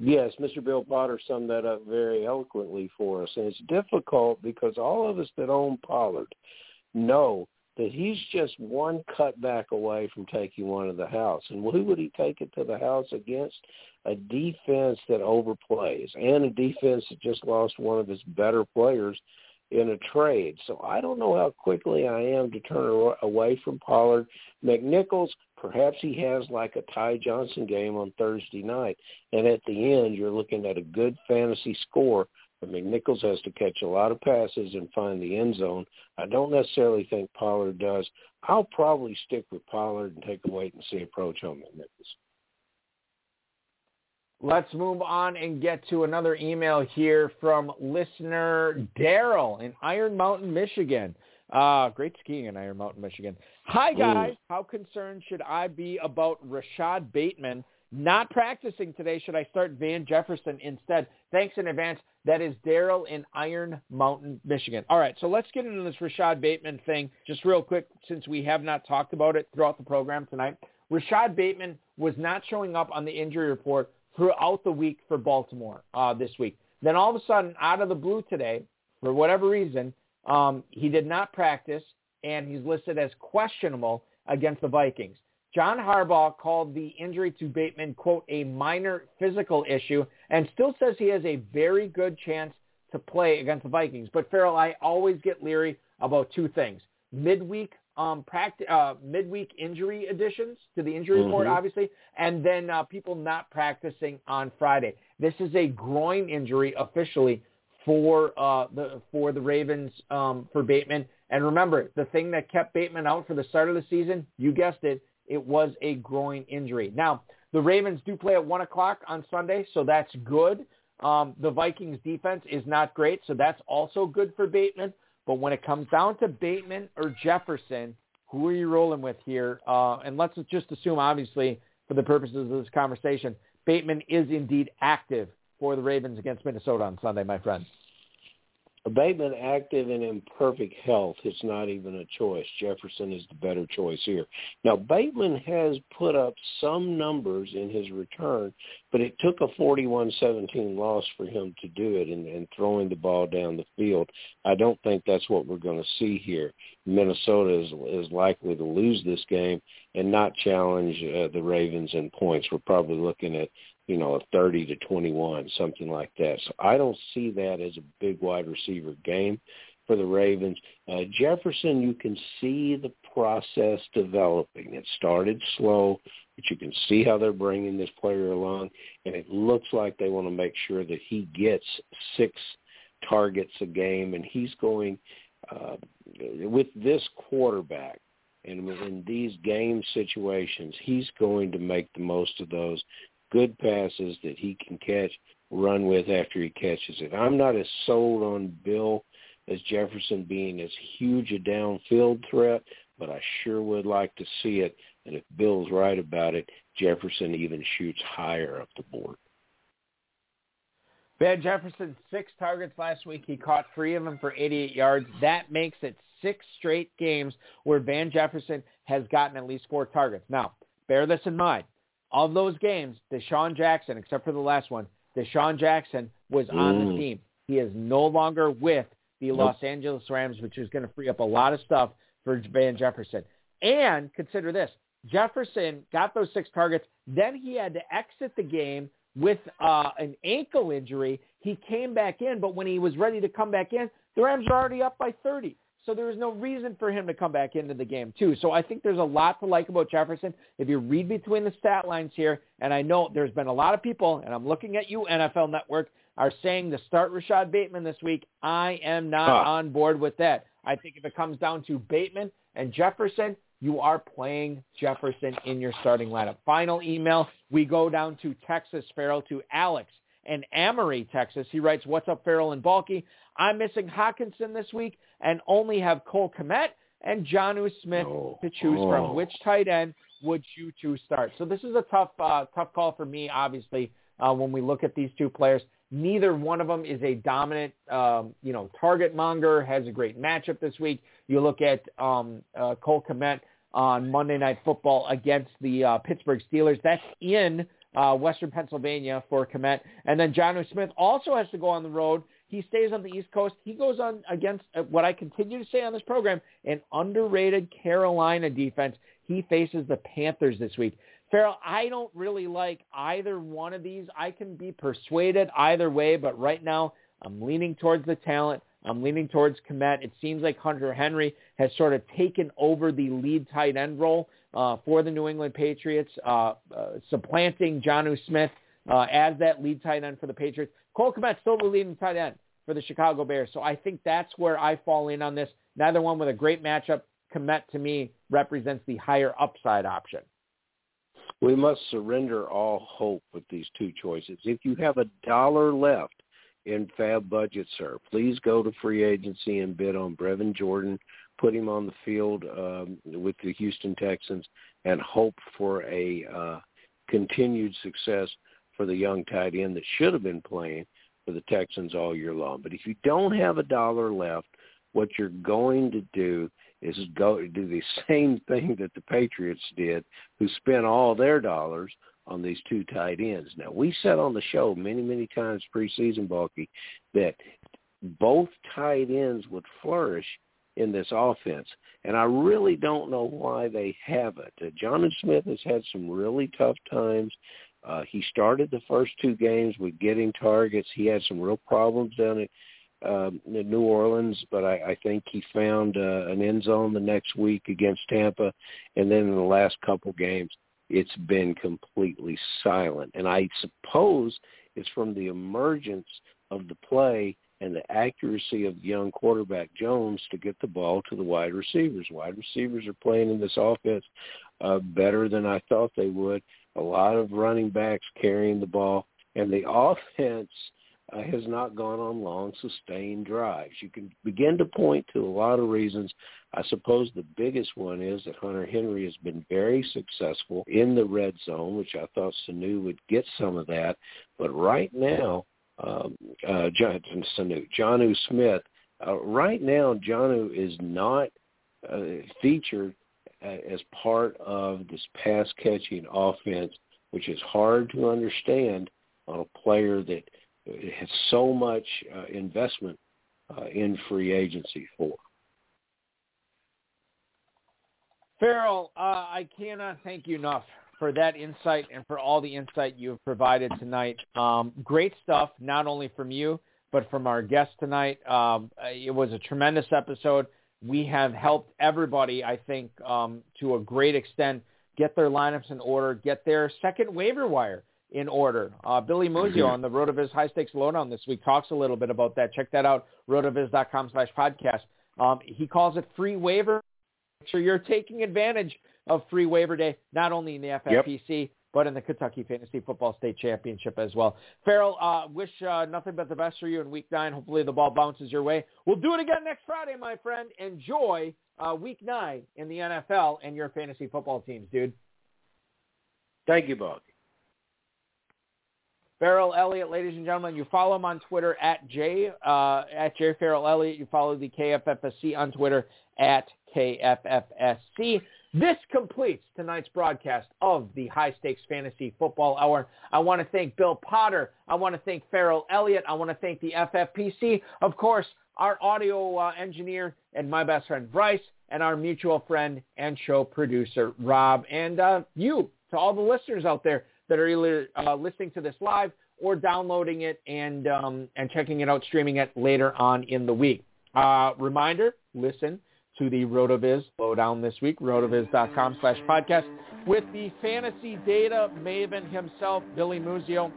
Yes, Mr. Bill Potter summed that up very eloquently for us. And it's difficult because all of us that own Pollard know that he's just one cutback away from taking one to the house. And who would he take it to the house against? A defense that overplays and a defense that just lost one of his better players in a trade. So I don't know how quickly I am to turn away from Pollard. McNichols, perhaps he has like a Ty Johnson game on Thursday night, and at the end you're looking at a good fantasy score. But McNichols has to catch a lot of passes and find the end zone. I don't necessarily think Pollard does. I'll probably stick with Pollard and take a wait and see approach on McNichols. Let's move on and get to another email here from listener Daryl in Iron Mountain, Michigan. Uh, great skiing in Iron Mountain, Michigan. Hi, guys. Ooh. How concerned should I be about Rashod Bateman not practicing today? Should I start Van Jefferson instead? Thanks in advance. That is Daryl in Iron Mountain, Michigan. All right, so let's get into this Rashod Bateman thing just real quick since we have not talked about it throughout the program tonight. Rashod Bateman was not showing up on the injury report throughout the week for Baltimore uh, this week. Then all of a sudden, out of the blue today, for whatever reason, um, he did not practice, and he's listed as questionable against the Vikings. John Harbaugh called the injury to Bateman, quote, a minor physical issue and still says he has a very good chance to play against the Vikings. But Ferrell, I always get leery about two things. Midweek um, practi- uh, midweek injury additions to the injury mm-hmm. report, obviously, and then uh, people not practicing on Friday. This is a groin injury officially for uh, the for the Ravens um, for Bateman. And remember, the thing that kept Bateman out for the start of the season, you guessed it, it was a groin injury. Now, the Ravens do play at 1 o'clock on Sunday, so that's good. Um, the Vikings defense is not great, so that's also good for Bateman. But when it comes down to Bateman or Jefferson, who are you rolling with here? Uh, and let's just assume, obviously, for the purposes of this conversation, Bateman is indeed active for the Ravens against Minnesota on Sunday, my friend. Bateman active and in perfect health. It's not even a choice. Jefferson is the better choice here. Now, Bateman has put up some numbers in his return, but it took a 41-17 loss for him to do it and, and throwing the ball down the field. I don't think that's what we're going to see here. Minnesota is, is likely to lose this game and not challenge uh, the Ravens in points. We're probably looking at you know, a 30 to 21, something like that. So I don't see that as a big wide receiver game for the Ravens. Uh, Jefferson, you can see the process developing. It started slow, but you can see how they're bringing this player along, and it looks like they want to make sure that he gets six targets a game, and he's going uh, with this quarterback. And in these game situations, he's going to make the most of those good passes that he can catch, run with after he catches it. I'm not as sold on Bill as Jefferson being as huge a downfield threat, but I sure would like to see it. And if Bill's right about it, Jefferson even shoots higher up the board. Van Jefferson, six targets last week. He caught three of them for 88 yards. That makes it six straight games where Van Jefferson has gotten at least four targets. Now, bear this in mind of those games, DeSean Jackson, except for the last one, DeSean Jackson was on the team. He is no longer with the nope. Los Angeles Rams, which is going to free up a lot of stuff for Van Jefferson. And consider this. Jefferson got those six targets. Then he had to exit the game with uh, an ankle injury. He came back in, but when he was ready to come back in, the Rams were already up by 30. So there was no reason for him to come back into the game too. So I think there's a lot to like about Jefferson. If you read between the stat lines here, and I know there's been a lot of people, and I'm looking at you, NFL Network, are saying to start Rashod Bateman this week. I am not huh. on board with that. I think if it comes down to Bateman and Jefferson, you are playing Jefferson in your starting lineup. Final email. We go down to Texas, Ferrell, to Alex and Amory, Texas. He writes, what's up, Ferrell and Balky? I'm missing Hockenson this week and only have Cole Kmet and Jonnu Smith oh. to choose oh. from. Which tight end would you two start? So this is a tough, uh, tough call for me, obviously, uh, when we look at these two players. Neither one of them is a dominant, um, you know, target monger, has a great matchup this week. You look at um, uh, Cole Kmet on Monday Night Football against the uh, Pittsburgh Steelers. That's in uh, Western Pennsylvania for Kmet. And then Jonnu Smith also has to go on the road he stays on the East Coast. He goes on against uh, what I continue to say on this program, an underrated Carolina defense. He faces the Panthers this week. Ferrell, I don't really like either one of these. I can be persuaded either way, but right now I'm leaning towards the talent. I'm leaning towards Kmet. It seems like Hunter Henry has sort of taken over the lead tight end role uh, for the New England Patriots, uh, uh, supplanting Jonnu Smith uh, as that lead tight end for the Patriots. Cole Kmet still the leading tight end for the Chicago Bears. So I think that's where I fall in on this. Neither one with a great matchup. Kmet to me represents the higher upside option. We must surrender all hope with these two choices. If you have a dollar left in FAAB budget, sir, please go to free agency and bid on Brevin Jordan, put him on the field um, with the Houston Texans, and hope for a uh, continued success for the young tight end that should have been playing for the Texans all year long. But if you don't have a dollar left, what you're going to do is go do the <laughs> same thing that the Patriots did, who spent all their dollars on these two tight ends. Now we said on the show many, many times preseason, Balky, that both tight ends would flourish in this offense. And I really don't know why they haven't. Uh, Jonnu Smith has had some really tough times. Uh, he started the first two games with getting targets. He had some real problems down at um, in New Orleans, but I, I think he found uh, an end zone the next week against Tampa, and then in the last couple games, it's been completely silent. And I suppose it's from the emergence of the play and the accuracy of young quarterback Jones to get the ball to the wide receivers. Wide receivers are playing in this offense uh, better than I thought they would. A lot of running backs carrying the ball, and the offense – uh, has not gone on long, sustained drives. You can begin to point to a lot of reasons. I suppose the biggest one is that Hunter Henry has been very successful in the red zone, which I thought Sanu would get some of that. But right now, um, uh, Sanu, Jonnu Smith, uh, right now, Jonnu is not uh, featured as part of this pass catching offense, which is hard to understand on a player that – has so much uh, investment uh, in free agency for. Ferrell, uh, I cannot thank you enough for that insight and for all the insight you have provided tonight. Um, great stuff, not only from you, but from our guests tonight. Um, it was a tremendous episode. We have helped everybody, I think, um, to a great extent, get their lineups in order, get their second waiver wire in order. Uh, Billy Muzio on the RotoViz High Stakes Lowdown this week talks a little bit about that. Check that out, rotoviz.com slash podcast. Um, he calls it free waiver. Make sure you're taking advantage of free waiver day, not only in the FFPC, yep. But in the Kentucky Fantasy Football State Championship as well. Ferrell, uh, wish uh, nothing but the best for you in week nine. Hopefully the ball bounces your way. We'll do it again next Friday, my friend. Enjoy uh, week nine in the NFL and your fantasy football teams, dude. Thank you, Bob. Ferrell Elliott, ladies and gentlemen, you follow him on Twitter at J uh, at J Ferrell Elliott. You follow the KFFSC on Twitter at KFFSC. This completes tonight's broadcast of the High Stakes Fantasy Football Hour. I want to thank Bill Potter. I want to thank Ferrell Elliott. I want to thank the FFPC. Of course, our audio uh, engineer and my best friend Bryce, and our mutual friend and show producer Rob, and uh, you to all the listeners out there that are either uh, listening to this live or downloading it and um, and checking it out, streaming it later on in the week. Uh, reminder: listen to the Rotoviz lowdown this week, rotoviz.com slash podcast, with the fantasy data maven himself, Billy Muzio,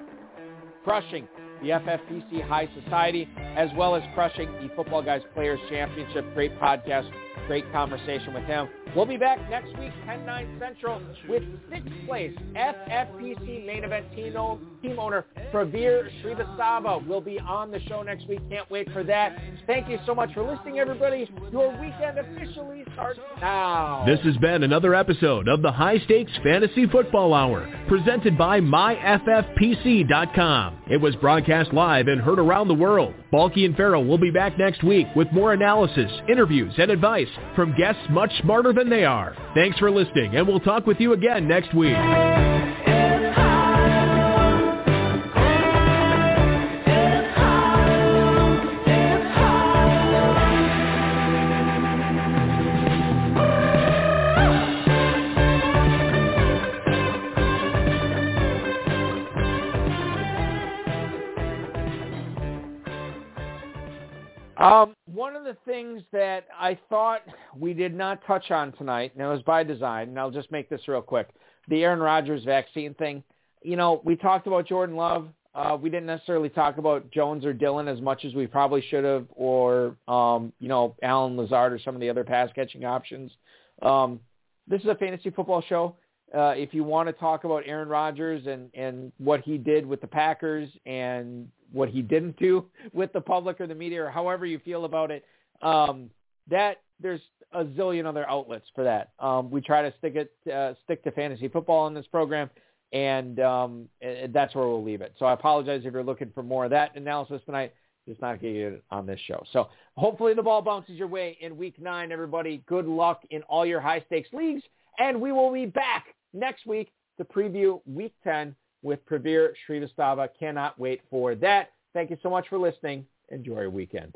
crushing the FFPC High Society, as well as crushing the Footballguys Players Championship. Great podcast, great conversation with him. We'll be back next week, 10-9 Central, with sixth place FFPC main event team, owner Pravir Srivastava will be on the show next week. Can't wait for that. Thank you so much for listening, everybody. Your weekend officially starts now. This has been another episode of the High Stakes Fantasy Football Hour, presented by MyFFPC.com. It was broadcast live and heard around the world. Balky and Ferrell will be back next week with more analysis, interviews, and advice from guests much smarter than they are. Thanks for listening, and we'll talk with you again next week. Um, one of the things that I thought we did not touch on tonight, and it was by design, and I'll just make this real quick, the Aaron Rodgers vaccine thing. You know, we talked about Jordan Love. Uh, we didn't necessarily talk about Jones or Dillon as much as we probably should have, or, um, you know, Allen Lazard or some of the other pass-catching options. Um, this is a fantasy football show. Uh, if you want to talk about Aaron Rodgers and, and what he did with the Packers and what he didn't do <laughs> with the public or the media or however you feel about it. Um, that there's a zillion other outlets for that. Um, we try to stick it uh, stick to fantasy football in this program, and um, it, that's where we'll leave it. So I apologize if you're looking for more of that analysis tonight. Just not getting it on this show. So hopefully the ball bounces your way in week nine, everybody. Good luck in all your high stakes leagues. And we will be back next week to preview week 10 with Praveer Shrivastava. Cannot wait for that. Thank you so much for listening. Enjoy your weekend.